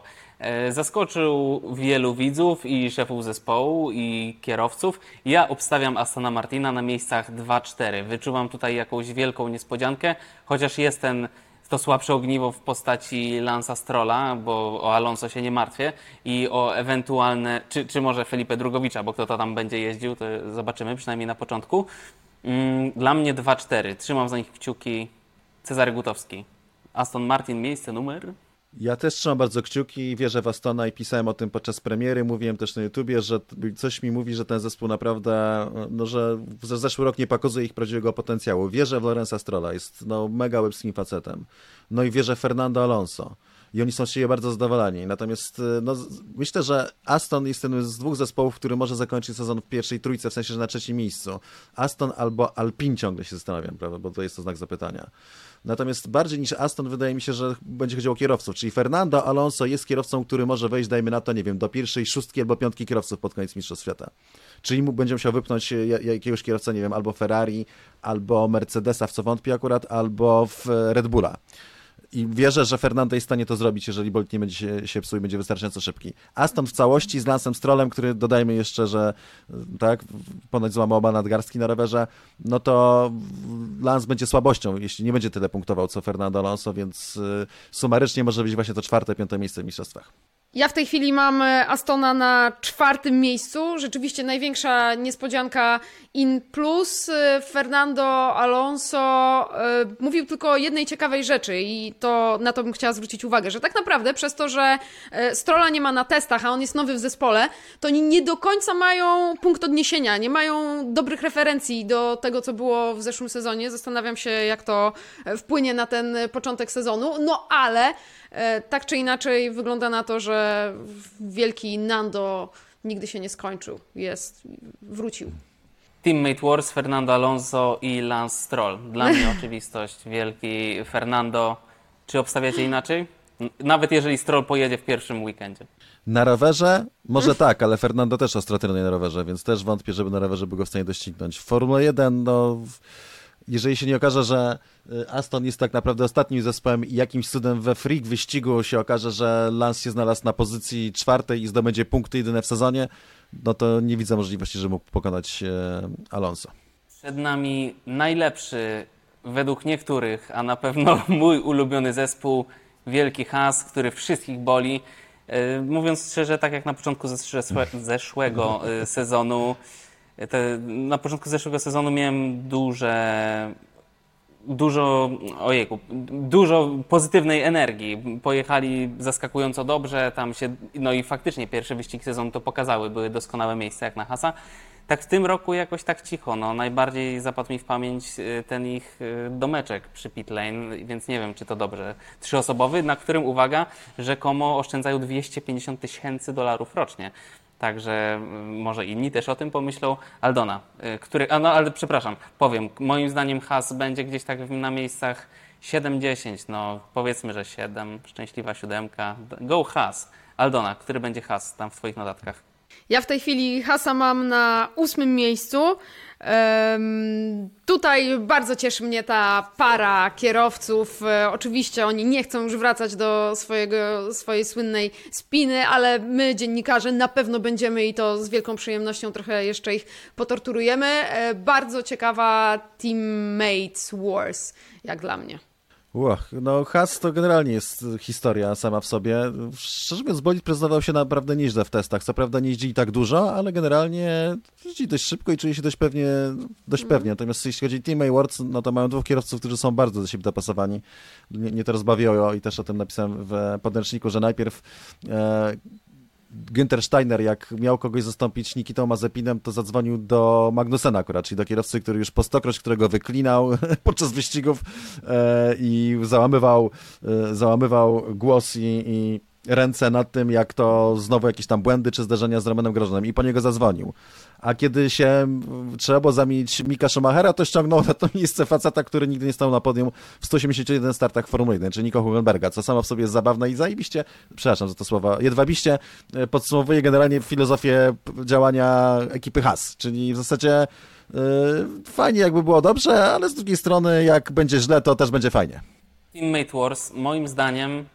S2: zaskoczył wielu widzów i szefów zespołu i kierowców. Ja obstawiam Astona Martina na miejscach 2-4. Wyczuwam tutaj jakąś wielką niespodziankę, chociaż jest ten to słabsze ogniwo w postaci Lansa Strolla, bo o Alonso się nie martwię i o ewentualne, czy, czy może Felipe Drugowicza, bo kto to tam będzie jeździł, to zobaczymy, przynajmniej na początku. Mm, dla mnie 2-4. Trzymam za nich kciuki Cezary Gutowski. Aston Martin, miejsce numer
S1: ja też trzymam bardzo kciuki i wierzę w Astona i pisałem o tym podczas premiery. Mówiłem też na YouTubie, że coś mi mówi, że ten zespół naprawdę, no, że zeszły rok nie pokazuje ich prawdziwego potencjału. Wierzę w Lorenza Strolla, jest no, mega łebskim facetem. No i wierzę w Fernando Alonso. I oni są z siebie bardzo zadowoleni. Natomiast no, myślę, że Aston jest jednym z dwóch zespołów, który może zakończyć sezon w pierwszej trójce, w sensie, że na trzecim miejscu. Aston albo Alpin ciągle się zastanawiam, prawda, bo to jest to znak zapytania. Natomiast bardziej niż Aston wydaje mi się, że będzie chodziło o kierowców, czyli Fernando Alonso jest kierowcą, który może wejść, dajmy na to, nie wiem, do pierwszej szóstki albo piątki kierowców pod koniec Mistrzostw Świata. Czyli mu będzie musiał wypchnąć jakiegoś kierowcę, nie wiem, albo Ferrari, albo Mercedesa, w co wątpię akurat, albo w Red Bulla. I wierzę, że Fernando jest w stanie to zrobić, jeżeli Bolt nie będzie się, się psuł i będzie wystarczająco szybki. Aston w całości z Lansem Strollem, który dodajmy jeszcze, że tak, ponoć złamał oba nadgarstki na rowerze, no to Lans będzie słabością, jeśli nie będzie tyle punktował co Fernando Alonso, więc y, sumarycznie może być właśnie to czwarte, piąte miejsce w mistrzostwach.
S3: Ja w tej chwili mam e, Astona na czwartym miejscu. Rzeczywiście największa niespodzianka in plus. E, Fernando Alonso e, mówił tylko o jednej ciekawej rzeczy i to na to bym chciała zwrócić uwagę, że tak naprawdę przez to, że Strola nie ma na testach, a on jest nowy w zespole, to oni nie do końca mają punkt odniesienia, nie mają dobrych referencji do tego, co było w zeszłym sezonie. Zastanawiam się, jak to wpłynie na ten początek sezonu. No ale tak czy inaczej wygląda na to, że wielki Nando nigdy się nie skończył. Jest, wrócił.
S2: Teammate Wars, Fernando Alonso i Lance Stroll. Dla mnie [LAUGHS] oczywistość. Wielki Fernando. Czy obstawiacie inaczej? Nawet jeżeli Stroll pojedzie w pierwszym weekendzie.
S1: Na rowerze? Może tak, ale Fernando też ostro trenuje na rowerze, więc też wątpię, żeby na rowerze był go w stanie doścignąć. Formuła 1, no jeżeli się nie okaże, że y, Aston jest tak naprawdę ostatnim zespołem i jakimś cudem we freak wyścigu się okaże, że Lance się znalazł na pozycji czwartej i zdobędzie punkty jedyne w sezonie, no to nie widzę możliwości, że mógł pokonać e, Alonso.
S2: Przed nami najlepszy według niektórych, a na pewno [LAUGHS] mój ulubiony zespół, Wielki Has, który wszystkich boli. E, mówiąc szczerze, tak jak na początku zeszłego sezonu, te, na początku zeszłego sezonu miałem duże dużo, ojejku, dużo pozytywnej energii. Pojechali zaskakująco dobrze, tam się, no i faktycznie pierwszy wyścig sezonu to pokazały, były doskonałe miejsca jak na Hasa. Tak w tym roku jakoś tak cicho, no najbardziej zapadł mi w pamięć y, ten ich y, domeczek przy pit lane, więc nie wiem, czy to dobrze. Trzyosobowy, na którym, uwaga, rzekomo oszczędzają 250 tysięcy dolarów rocznie. Także mm, może inni też o tym pomyślą. Aldona, y, który, a no ale przepraszam, powiem, moim zdaniem has będzie gdzieś tak na miejscach 7-10, no powiedzmy, że 7, szczęśliwa siódemka. Go has. Aldona, który będzie has tam w Twoich notatkach?
S3: Ja w tej chwili Hasa mam na ósmym miejscu. Um, tutaj bardzo cieszy mnie ta para kierowców. E, oczywiście oni nie chcą już wracać do swojego, swojej słynnej spiny, ale my, dziennikarze, na pewno będziemy i to z wielką przyjemnością trochę jeszcze ich potorturujemy. E, bardzo ciekawa Teammates Wars, jak dla mnie.
S1: Uch, no Has to generalnie jest historia sama w sobie. Szczerze mówiąc, bolid prezentował się naprawdę nieźle w testach. Co prawda nie jeździli tak dużo, ale generalnie jeździ dość szybko i czuje się dość pewnie, dość mhm. pewnie. Natomiast jeśli chodzi o Team Awards, no to mają dwóch kierowców, którzy są bardzo do siebie dopasowani. Nie, nie to rozbawiło i też o tym napisałem w podręczniku, że najpierw e, Günther Steiner, jak miał kogoś zastąpić Nikitą Mazepinem, to zadzwonił do Magnusena akurat, czyli do kierowcy, który już po stokroć, którego wyklinał [LAUGHS] podczas wyścigów e, i załamywał, e, załamywał głos i, i ręce nad tym, jak to znowu jakieś tam błędy czy zdarzenia z Romanem Grożnem i po niego zadzwonił. A kiedy się trzeba było zamienić Mika Schumachera, to ściągnął na to [LAUGHS] miejsce faceta, który nigdy nie stał na podium w 181 startach Formuły 1, czyli Nico Hugenberga, co samo w sobie jest zabawne i zajebiście, przepraszam za to słowa, jedwabiście e, podsumowuje generalnie filozofię działania ekipy Haas, czyli w zasadzie yy, fajnie jakby było dobrze, ale z drugiej strony jak będzie źle, to też będzie fajnie.
S2: Teammate Wars moim zdaniem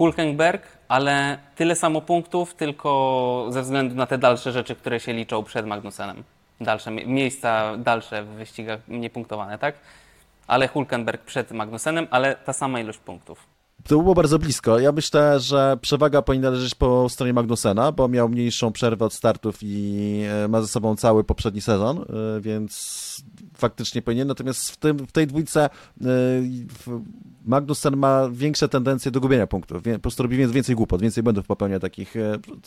S2: Hulkenberg, ale tyle samo punktów, tylko ze względu na te dalsze rzeczy, które się liczą przed Magnusenem. Dalsze miejsca, dalsze w wyścigach niepunktowane, tak? Ale Hulkenberg przed Magnusenem, ale ta sama ilość punktów.
S1: To było bardzo blisko. Ja myślę, że przewaga powinna leżeć po stronie Magnusena, bo miał mniejszą przerwę od startów i e, ma ze sobą cały poprzedni sezon, e, więc faktycznie powinien. Natomiast w, tym, w tej dwójce e, Magnussen ma większe tendencje do gubienia punktów. Po prostu robi więcej głupot, więcej błędów popełnia takich.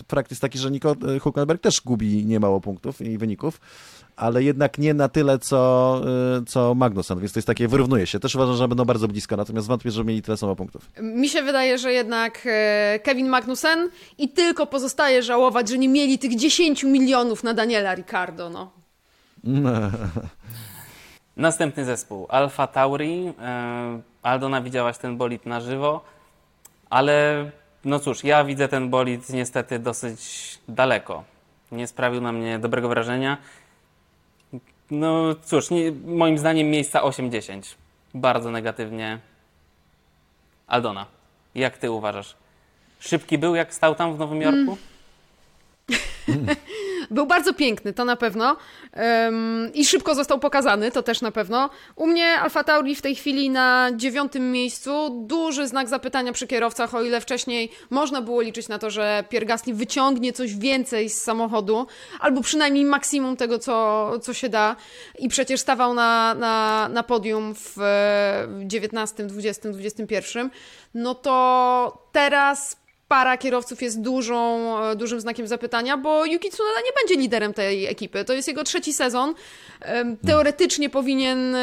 S1: Fakt jest taki, że Nico Hulkenberg też gubi niemało punktów i wyników, ale jednak nie na tyle, co, co Magnussen, więc to jest takie, wyrównuje się. Też uważam, że będą bardzo blisko, natomiast wątpię, że mieli tyle samo punktów.
S3: Mi się wydaje, że jednak Kevin Magnussen i tylko pozostaje żałować, że nie mieli tych 10 milionów na Daniela Ricardo, no. [LAUGHS]
S2: Następny zespół, Alfa Tauri. E, Aldona, widziałaś ten bolid na żywo, ale no cóż, ja widzę ten bolid niestety dosyć daleko. Nie sprawił na mnie dobrego wrażenia. No cóż, nie, moim zdaniem miejsca 8-10. Bardzo negatywnie Aldona, jak ty uważasz? Szybki był, jak stał tam w Nowym Jorku?
S3: Mm. [LAUGHS] Był bardzo piękny, to na pewno. Um, I szybko został pokazany, to też na pewno. U mnie Alfa Tauri w tej chwili na dziewiątym miejscu. Duży znak zapytania przy kierowcach, o ile wcześniej można było liczyć na to, że Pierre Gasly wyciągnie coś więcej z samochodu, albo przynajmniej maksimum tego, co, co się da. I przecież stawał na, na, na podium w 19, 20, 21. No to teraz para kierowców jest dużą, e, dużym znakiem zapytania, bo Yuki Tsunoda nie będzie liderem tej ekipy. To jest jego trzeci sezon. Teoretycznie powinien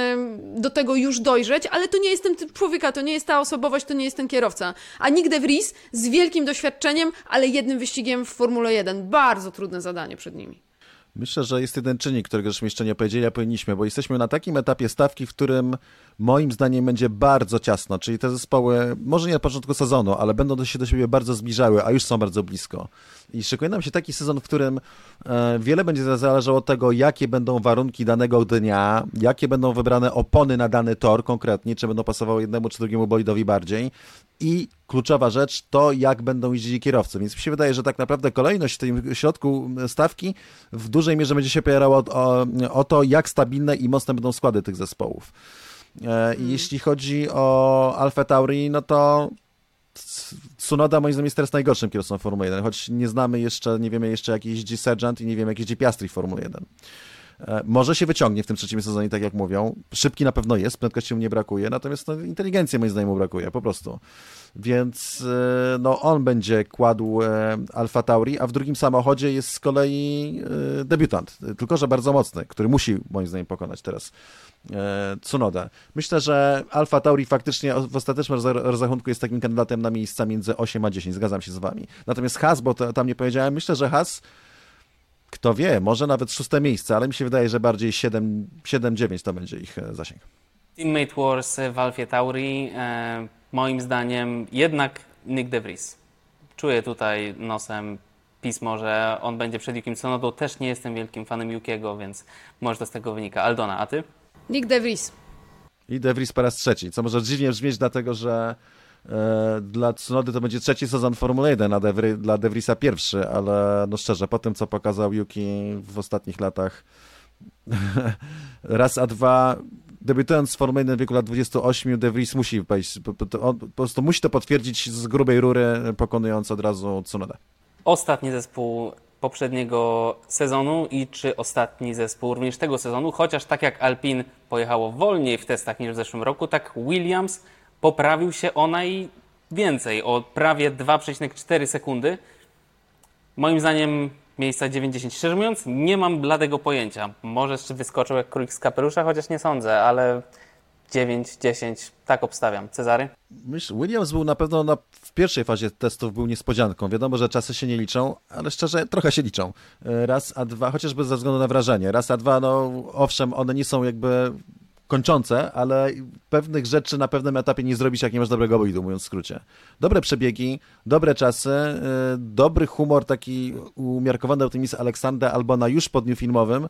S3: do tego już dojrzeć, ale to nie jest ten typ człowieka, to nie jest ta osobowość, to nie jest ten kierowca. A Nick Vries z wielkim doświadczeniem, ale jednym wyścigiem w Formule 1. Bardzo trudne zadanie przed nimi.
S1: Myślę, że jest jeden czynnik, którego żeśmy jeszcze nie powiedzieli, a powinniśmy, bo jesteśmy na takim etapie stawki, w którym moim zdaniem będzie bardzo ciasno, czyli te zespoły, może nie na początku sezonu, ale będą się do siebie bardzo zbliżały, a już są bardzo blisko. I szykuje nam się taki sezon, w którym e, wiele będzie zależało od tego, jakie będą warunki danego dnia, jakie będą wybrane opony na dany tor konkretnie, czy będą pasowały jednemu czy drugiemu bolidowi bardziej. I kluczowa rzecz to, jak będą jeździli kierowcy. Więc mi się wydaje, że tak naprawdę kolejność w tym środku stawki w dużej mierze będzie się opierała o, o, o to, jak stabilne i mocne będą składy tych zespołów. E, I jeśli chodzi o Alfa Tauri, no to Tsunoda moim zdaniem jest teraz najgorszym kierowcą Formuły 1, choć nie znamy jeszcze, nie wiemy jeszcze jak jeździ Sergeant i nie wiemy jak jeździ Piastri w Formule 1. E, może się wyciągnie w tym trzecim sezonie, tak jak mówią. Szybki na pewno jest, prędkości mu nie brakuje, natomiast no, inteligencji moim zdaniem mu brakuje, po prostu. Więc e, no, on będzie kładł e, Alfa Tauri, a w drugim samochodzie jest z kolei debiutant, tylko że bardzo mocny, który musi moim zdaniem pokonać teraz Tsunoda. Myślę, że Alfa Tauri faktycznie w ostatecznym rozrachunku jest takim kandydatem na miejsca między 8 a 10, zgadzam się z wami. Natomiast Has, bo to, tam nie powiedziałem, myślę, że Has kto wie, może nawet szóste miejsce, ale mi się wydaje, że bardziej 7-9 to będzie ich e, zasięg.
S2: Teammate Wars w Alfie Tauri, e, moim zdaniem jednak Nick De Vries. Czuję tutaj nosem pismo, że on będzie przed Yukim Tsunodą. Też nie jestem wielkim fanem Yukiego, więc może to z tego wynika. Aldona, a ty?
S3: Nick De Vries.
S1: I De Vries po raz trzeci, co może dziwnie brzmieć, dlatego że dla Tsunody to będzie trzeci sezon Formuły 1, a Devry, dla Devrisa pierwszy, ale no szczerze, po tym co pokazał Yuki w ostatnich latach, [LAUGHS] raz a dwa, debiutując w Formuły 1 w wieku lat 28, Devries musi wejść, on po prostu musi to potwierdzić z grubej rury, pokonując od razu Tsunodę.
S2: Ostatni zespół poprzedniego sezonu i czy ostatni zespół również tego sezonu, chociaż tak jak Alpine pojechało wolniej w testach niż w zeszłym roku, tak Williams poprawił się ona i więcej, o prawie 2,4 sekundy. Moim zdaniem miejsca 90. Szczerze mówiąc, nie mam bladego pojęcia. Może jeszcze wyskoczył jak królik z kapelusza, chociaż nie sądzę, ale 9, 10, tak obstawiam. Cezary?
S1: Williams był na pewno na, w pierwszej fazie testów był niespodzianką. Wiadomo, że czasy się nie liczą, ale szczerze trochę się liczą. Raz, a dwa, chociażby ze względu na wrażenie. Raz, a dwa, no owszem, one nie są jakby kończące, ale pewnych rzeczy na pewnym etapie nie zrobisz, jak nie masz dobrego bolidu, mówiąc w skrócie. Dobre przebiegi, dobre czasy, yy, dobry humor, taki umiarkowany optymizm Aleksandra Albona już po dniu filmowym,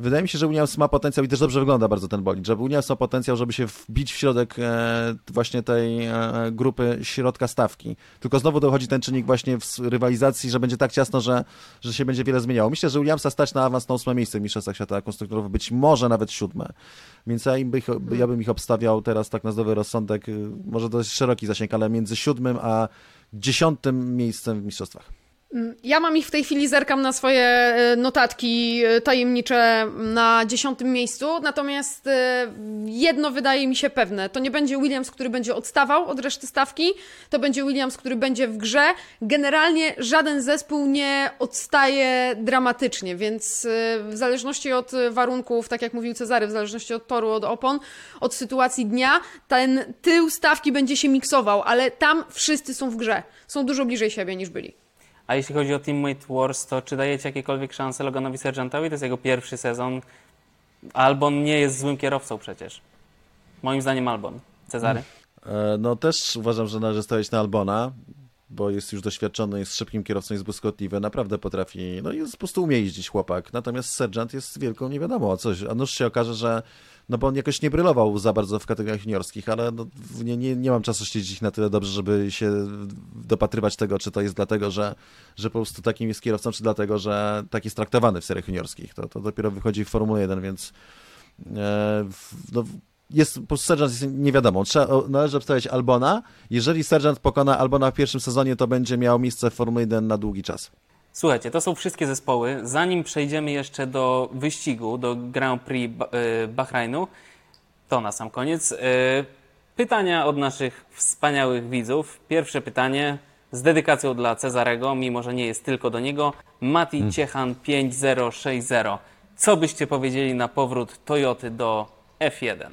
S1: Wydaje mi się, że Williams ma potencjał i też dobrze wygląda bardzo ten bolid, że Williams ma potencjał, żeby się wbić w środek e, właśnie tej e, grupy środka stawki. Tylko znowu dochodzi ten czynnik właśnie w rywalizacji, że będzie tak ciasno, że, że się będzie wiele zmieniało. Myślę, że Williamsa stać na awans na ósme miejsce w Mistrzostwach Świata Konstruktorów, być może nawet siódme. Więc ja, im bych, ja bym ich obstawiał teraz tak na zdrowy rozsądek, y, może dość szeroki zasięg, ale między siódmym a dziesiątym miejscem w Mistrzostwach.
S3: Ja mam ich w tej chwili, zerkam na swoje e, notatki e, tajemnicze na dziesiątym miejscu, natomiast e, jedno wydaje mi się pewne. To nie będzie Williams, który będzie odstawał od reszty stawki, to będzie Williams, który będzie w grze. Generalnie żaden zespół nie odstaje dramatycznie, więc w zależności od warunków, tak jak mówił Cezary, w zależności od toru, od opon, od sytuacji dnia, ten tył stawki będzie się miksował, ale tam wszyscy są w grze. Są dużo bliżej siebie niż byli.
S2: A jeśli chodzi o Teammate Wars, to czy dajecie jakiekolwiek szanse Loganowi Sergeantowi? To jest jego pierwszy sezon. Albon nie jest złym kierowcą przecież. Moim zdaniem Albon. Cezary?
S1: E, no też uważam, że należy stawiać na Albona. bo jest już doświadczony, jest szybkim kierowcą, jest błyskotliwy, naprawdę potrafi, no jest po prostu umie jeździć chłopak. Natomiast Sergeant jest wielką nie wiadomo coś, a nuż się okaże, że no bo on jakoś nie brylował za bardzo w kategoriach juniorskich, ale no, nie, nie, nie mam czasu śledzić na tyle dobrze, żeby się dopatrywać tego, czy to jest dlatego, że, że po prostu takim jest kierowcą, czy dlatego, że tak jest traktowany w seriach juniorskich. To, to dopiero wychodzi w Formule 1, więc e, no, jest, po prostu Sergeant jest nie wiadomo. Trzeba, należy obstawiać Albona. Jeżeli Sergeant pokona Albona w pierwszym sezonie, to będzie miał miejsce w Formule 1 na długi czas.
S2: Słuchajcie, to są wszystkie zespoły. Zanim przejdziemy jeszcze do wyścigu, do Grand Prix e, Bahrainu, to na sam koniec. E, pytania od naszych wspaniałych widzów. Pierwsze pytanie z dedykacją dla Cezarego, mimo że nie jest tylko do niego. Mati hmm. Ciechan 5060. Co byście powiedzieli na powrót Toyoty do F1?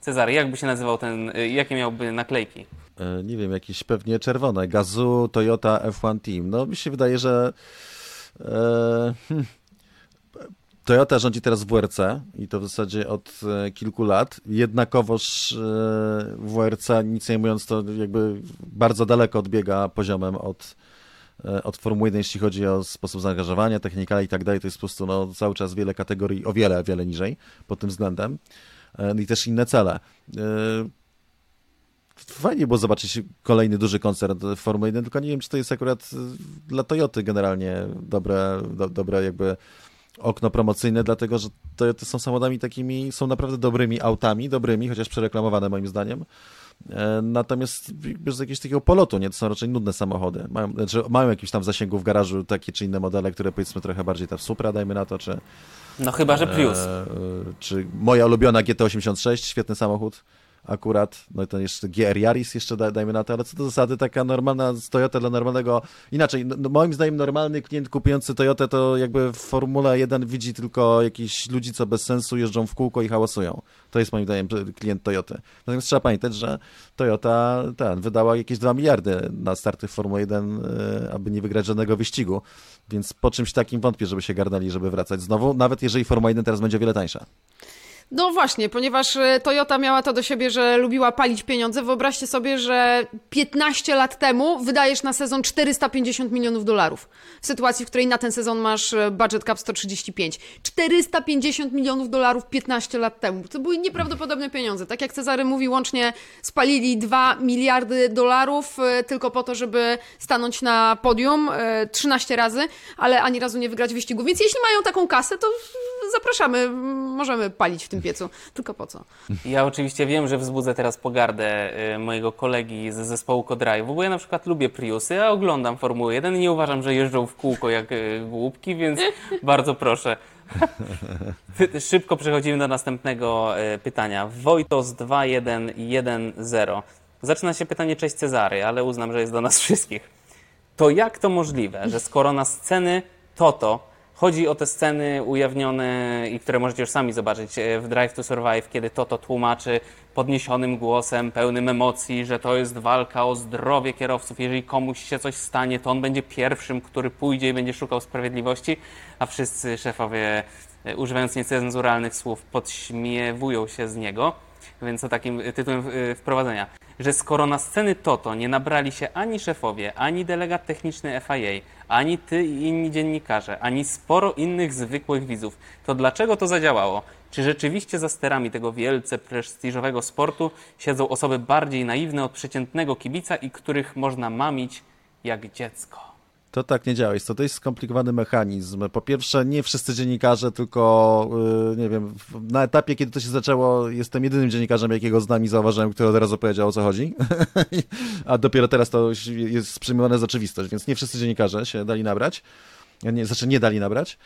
S2: Cezary, jak by się nazywał ten, e, jakie miałby naklejki?
S1: E, nie wiem, jakieś pewnie czerwone. Gazu, Toyota, F1 Team. No mi się wydaje, że e, hmm, Toyota rządzi teraz WRC i to w zasadzie od e, kilku lat. Jednakowoż WRC, nic nie mówiąc, to jakby bardzo daleko odbiega poziomem od, od Formuły 1, jeśli chodzi o sposób zaangażowania, technika i tak dalej. To jest po prostu no, cały czas wiele kategorii, o wiele, wiele niżej pod tym względem. No i też inne cele. E, fajnie było zobaczyć kolejny duży koncert Formuły 1, tylko nie wiem, czy to jest akurat dla Toyoty generalnie dobre, do, dobre jakby okno promocyjne, dlatego że Toyoty są samochodami takimi, są naprawdę dobrymi autami, dobrymi, chociaż przereklamowane moim zdaniem. E, natomiast bez jakiegoś takiego polotu, nie? To są raczej nudne samochody. Mają, znaczy, mają jakiś tam w zasięgu w garażu takie czy inne modele, które powiedzmy trochę bardziej ta Supra, dajmy na to, czy...
S2: No chyba, że Prius.
S1: E, czy moja ulubiona GT86, świetny samochód akurat, no to jeszcze GR Yaris jeszcze dajmy na to, ale co do zasady taka normalna Toyota dla normalnego, inaczej, no, no, moim zdaniem normalny klient kupujący Toyotę to jakby w Formule 1 widzi tylko jakichś ludzi, co bez sensu jeżdżą w kółko i hałasują. To jest moim zdaniem klient Toyoty. Natomiast trzeba pamiętać, że Toyota ten, wydała jakieś 2 miliardy na starty Formuły 1, e, aby nie wygrać żadnego wyścigu, więc po czymś takim wątpię, żeby się garnali, żeby wracać znowu, nawet jeżeli Formuła 1 teraz będzie o wiele tańsza.
S3: No właśnie, ponieważ e, Toyota miała to do siebie, że lubiła palić pieniądze. Wyobraźcie sobie, że 15 lat temu wydajesz na sezon 450 milionów dolarów. W sytuacji, w której na ten sezon masz e, budget cap 135. 450 milionów dolarów 15 lat temu. To były nieprawdopodobne pieniądze. Tak jak Cezary mówi, łącznie spalili 2 miliardy dolarów e, tylko po to, żeby stanąć na podium 13 razy, ale ani razu nie wygrać wyścigu. Więc jeśli mają taką kasę, to zapraszamy, możemy palić w tym piecu. Tylko po co?
S2: Ja oczywiście wiem, że wzbudzę teraz pogardę y, mojego kolegi ze zespołu Codrive, bo ja na przykład lubię Priusy, a oglądam Formułę 1 i nie uważam, że jeżdżą w kółko jak y, głupki, więc [LAUGHS] bardzo proszę. [LAUGHS] Szybko przechodzimy do następnego y, pytania. Wojtos 2110. Zaczyna się pytanie Cześć Cezary, ale uznam, że jest do nas wszystkich. To jak to możliwe, że skoro na sceny Toto Chodzi o te sceny ujawnione i które możecie już sami zobaczyć e, w Drive to Survive, kiedy Toto tłumaczy podniesionym głosem, pełnym emocji, że to jest walka o zdrowie kierowców. Jeżeli komuś się coś stanie, to on będzie pierwszym, który pójdzie i będzie szukał sprawiedliwości, a wszyscy szefowie, e, używając niecenzuralnych słów, podśmiewują się z niego. Więc to takim tytułem e, wprowadzenia, że skoro na sceny Toto nie nabrali się ani szefowie, ani delegat techniczny FIA, ani ty i inni dziennikarze, ani sporo innych zwykłych widzów, to dlaczego to zadziałało? Czy rzeczywiście za sterami tego wielce prestiżowego sportu siedzą osoby bardziej naiwne od przeciętnego kibica i których można mamić jak dziecko?
S1: To tak nie działa. Jest to dość skomplikowany mechanizm. Po pierwsze, nie wszyscy dziennikarze, tylko yy, nie wiem, na etapie, kiedy to się zaczęło, jestem jedynym dziennikarzem, jakiego znam i zauważyłem, który od razu powiedział o co chodzi. [LAUGHS] A dopiero teraz to jest przyjmowane z oczywistość, więc nie wszyscy dziennikarze się dali nabrać. Nie, znaczy nie dali nabrać.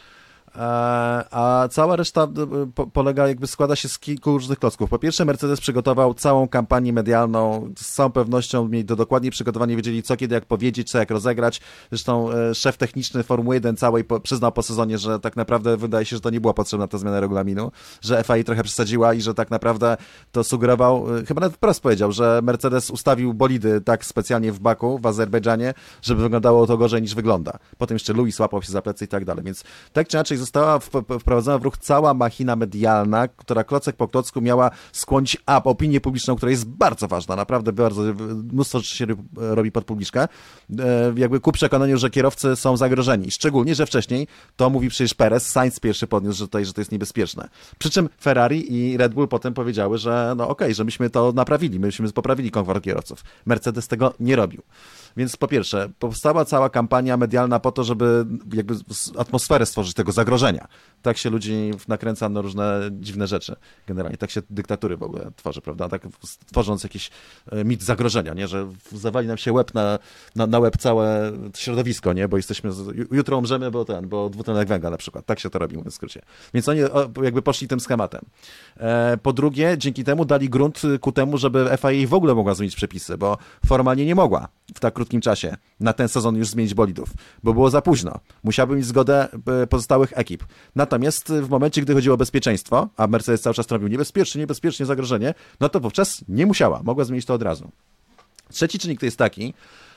S1: E, a cała reszta e, polega, jakby składa się z kilku różnych klocków. Po pierwsze, Mercedes przygotował całą kampanię medialną, z całą pewnością mieli to dokładnie przygotowanie, wiedzieli co, kiedy, jak powiedzieć, co, jak rozegrać. Zresztą e, szef techniczny Formuły 1 całej przyznał po sezonie, że tak naprawdę wydaje się, że to nie była potrzebna ta zmiana regulaminu, że FIA trochę przesadziła i że tak naprawdę to sugerował, chyba nawet wprost powiedział, że Mercedes ustawił bolidy tak specjalnie w Baku, w Azerbejdżanie, żeby wyglądało to gorzej niż wygląda. Potem jeszcze Louis łapał się za plecy i tak dalej, więc tak czy inaczej została wprowadzona w ruch cała machina medialna, która klocek po klocku miała skłonić up opinię publiczną, która jest bardzo ważna, naprawdę bardzo, mnóstwo rzeczy się robi pod publiczkę, e, jakby ku przekonaniu, że kierowcy są zagrożeni. Szczególnie, że wcześniej to mówi przecież Perez, Sainz pierwszy podniósł, że, tutaj, że to jest niebezpieczne. Przy czym Ferrari i Red Bull potem powiedziały, że no okej, okay, że myśmy to naprawili, myśmy poprawili komfort kierowców. Mercedes tego nie robił. Więc po pierwsze, powstała cała kampania medialna po to, żeby jakby atmosferę stworzyć tego zagrożenia. Tak się ludzi nakręca na różne dziwne rzeczy. Generalnie tak się dyktatury w ogóle tworzy, prawda? Tak tworząc jakiś e, mit zagrożenia, nie? Że zawali nam się łeb na, na, na łeb całe środowisko, nie? Bo jesteśmy, jutro umrzemy, bo ten, bo dwutlenek węgla na przykład. Tak się to robi, mówiąc w skrócie. Więc oni jakby poszli tym schematem. E, po drugie, dzięki temu dali grunt ku temu, żeby FIA w ogóle mogła zmienić przepisy, bo formalnie nie mogła w tak krótkim czasie na ten sezon już zmienić bolidów, bo było za późno. Musiałby mieć zgodę e, pozostałych ekip. Natomiast w momencie, gdy chodziło o bezpieczeństwo, a Mercedes cały czas robił niebezpiecznie, niebezpiecznie, zagrożenie, no to wówczas nie musiała, mogła zmienić to od razu. Trzeci czynnik to jest taki,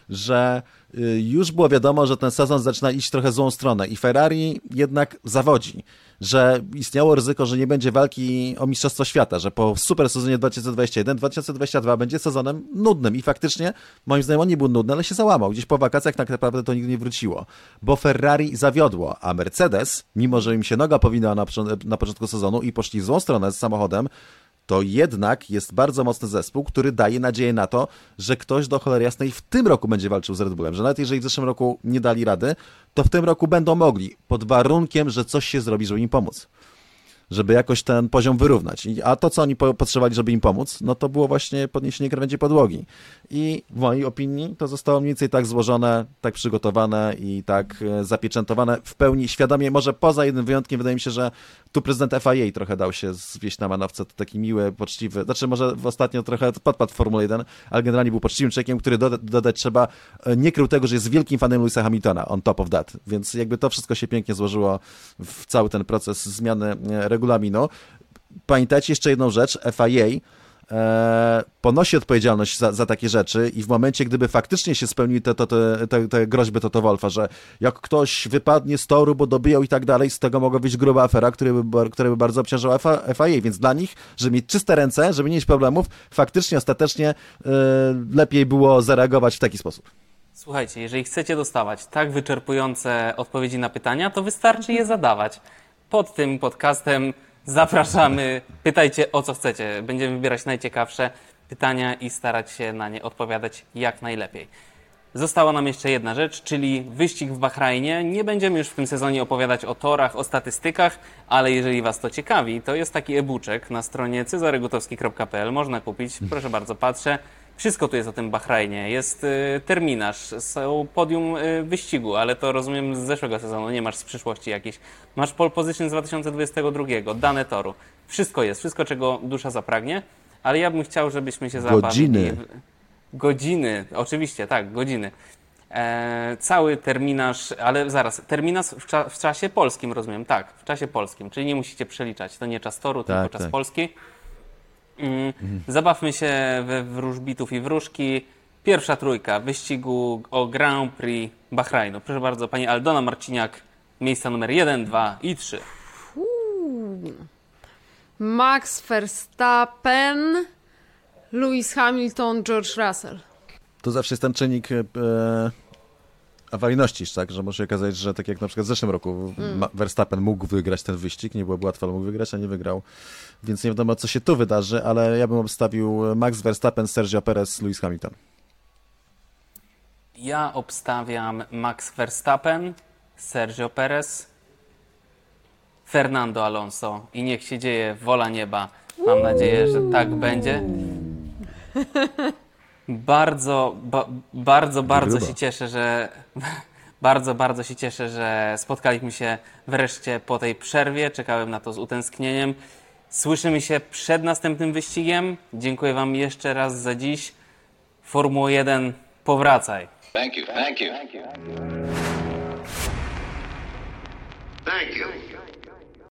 S1: że y, już było wiadomo, że ten sezon zaczyna iść trochę złą stronę i Ferrari jednak zawodzi, że istniało ryzyko, że nie będzie walki o Mistrzostwo Świata, że po super sezonie 2021-2022 będzie sezonem nudnym i faktycznie, moim zdaniem on nie był nudny, ale się załamał. Gdzieś po wakacjach tak naprawdę to nigdy nie wróciło, bo Ferrari zawiodło, a Mercedes, mimo że im się noga powinna na, na początku sezonu i poszli w złą stronę z samochodem, to jednak jest bardzo mocny zespół, który daje nadzieję na to, że ktoś do cholery jasnej w tym roku będzie walczył z Red Bullem. Że nawet jeżeli w zeszłym roku nie dali rady, to w tym roku będą mogli, pod warunkiem, że coś się zrobi, żeby im pomóc żeby jakoś ten poziom wyrównać. A to, co oni potrzebowali, żeby im pomóc, no to było właśnie podniesienie krawędzi podłogi. I w mojej opinii to zostało mniej więcej tak złożone, tak przygotowane i tak e, zapieczętowane w pełni świadomie. Może poza jednym wyjątkiem, wydaje mi się, że tu prezydent FIA trochę dał się zwieść na manowce, to taki miły, poczciwy, znaczy może ostatnio trochę podpadł w Formule 1, ale generalnie był poczciwym człowiekiem, który doda dodać trzeba, e, nie krył tego, że jest wielkim fanem Louisa Hamiltona, on top of that, więc jakby to wszystko się pięknie złożyło w cały ten proces zmiany e, regulaminu. Pamiętajcie jeszcze jedną rzecz, FIA e, ponosi odpowiedzialność za, za, takie rzeczy i w momencie, gdyby faktycznie się spełniły te, te, te, te groźby Toto Wolfa, że jak ktoś wypadnie z toru, bo dobijał i tak dalej, z tego mogła być gruba afera, która by, która by bardzo obciążała FIA, więc dla nich, żeby mieć czyste ręce, żeby nie mieć problemów, faktycznie, ostatecznie e, lepiej było zareagować w taki sposób.
S2: Słuchajcie, jeżeli chcecie dostawać tak wyczerpujące odpowiedzi na pytania, to wystarczy je zadawać. Pod tym podcastem zapraszamy, pytajcie o co chcecie. Będziemy wybierać najciekawsze pytania i starać się na nie odpowiadać jak najlepiej. Została nam jeszcze jedna rzecz, czyli wyścig w Bahrajnie. Nie będziemy już w tym sezonie opowiadać o torach, o statystykach, ale jeżeli Was to ciekawi, to jest taki e-booczek na stronie cezarygutowski.pl. Można kupić, proszę bardzo, patrzę. Wszystko tu jest o tym Bahrajnie. Jest y, terminarz, są podium y, wyścigu, ale to rozumiem z zeszłego sezonu, nie masz z przyszłości jakiejś. Masz pole position z 2022, dane toru. Wszystko jest, wszystko czego dusza zapragnie, ale ja bym chciał, żebyśmy się zabawili.
S1: Godziny.
S2: Godziny, oczywiście, tak, godziny. E, cały terminarz, ale zaraz, terminarz w, cza w, czasie polskim, rozumiem, tak, w czasie polskim, czyli nie musicie przeliczać, to nie czas toru, tak, tylko czas tak. polski. Zabawmy się we wróżbitów i wróżki. Pierwsza trójka wyścigu o Grand Prix Bahrajnu. Proszę bardzo, pani Aldona Marciniak, miejsca numer 1, 2 i 3.
S3: Max Verstappen, Lewis Hamilton, George Russell.
S1: To zawsze jest ten czynnik e, awaryjności, tak? Że może się okazać, że tak jak na przykład w zeszłym roku mm. Verstappen mógł wygrać ten wyścig, nie byłoby łatwo, ale mógł wygrać, a nie wygrał. Więc nie wiadomo, co się tu wydarzy, ale ja bym obstawił Max Verstappen, Sergio Perez, Lewis Hamilton.
S2: Ja obstawiam Max Verstappen, Sergio Perez, Fernando Alonso i niech się dzieje wola nieba. Mam nadzieję, że tak będzie. [LAUGHS] Bardzo, ba, bardzo, bardzo się cieszę, że [LAUGHS] bardzo, bardzo się cieszę, że spotkaliśmy się wreszcie po tej przerwie. Czekałem na to z utęsknieniem. Słyszymy się przed następnym wyścigiem. Dziękuję Wam jeszcze raz za dziś. Formuła 1, powracaj. Thank you, thank you. Thank you.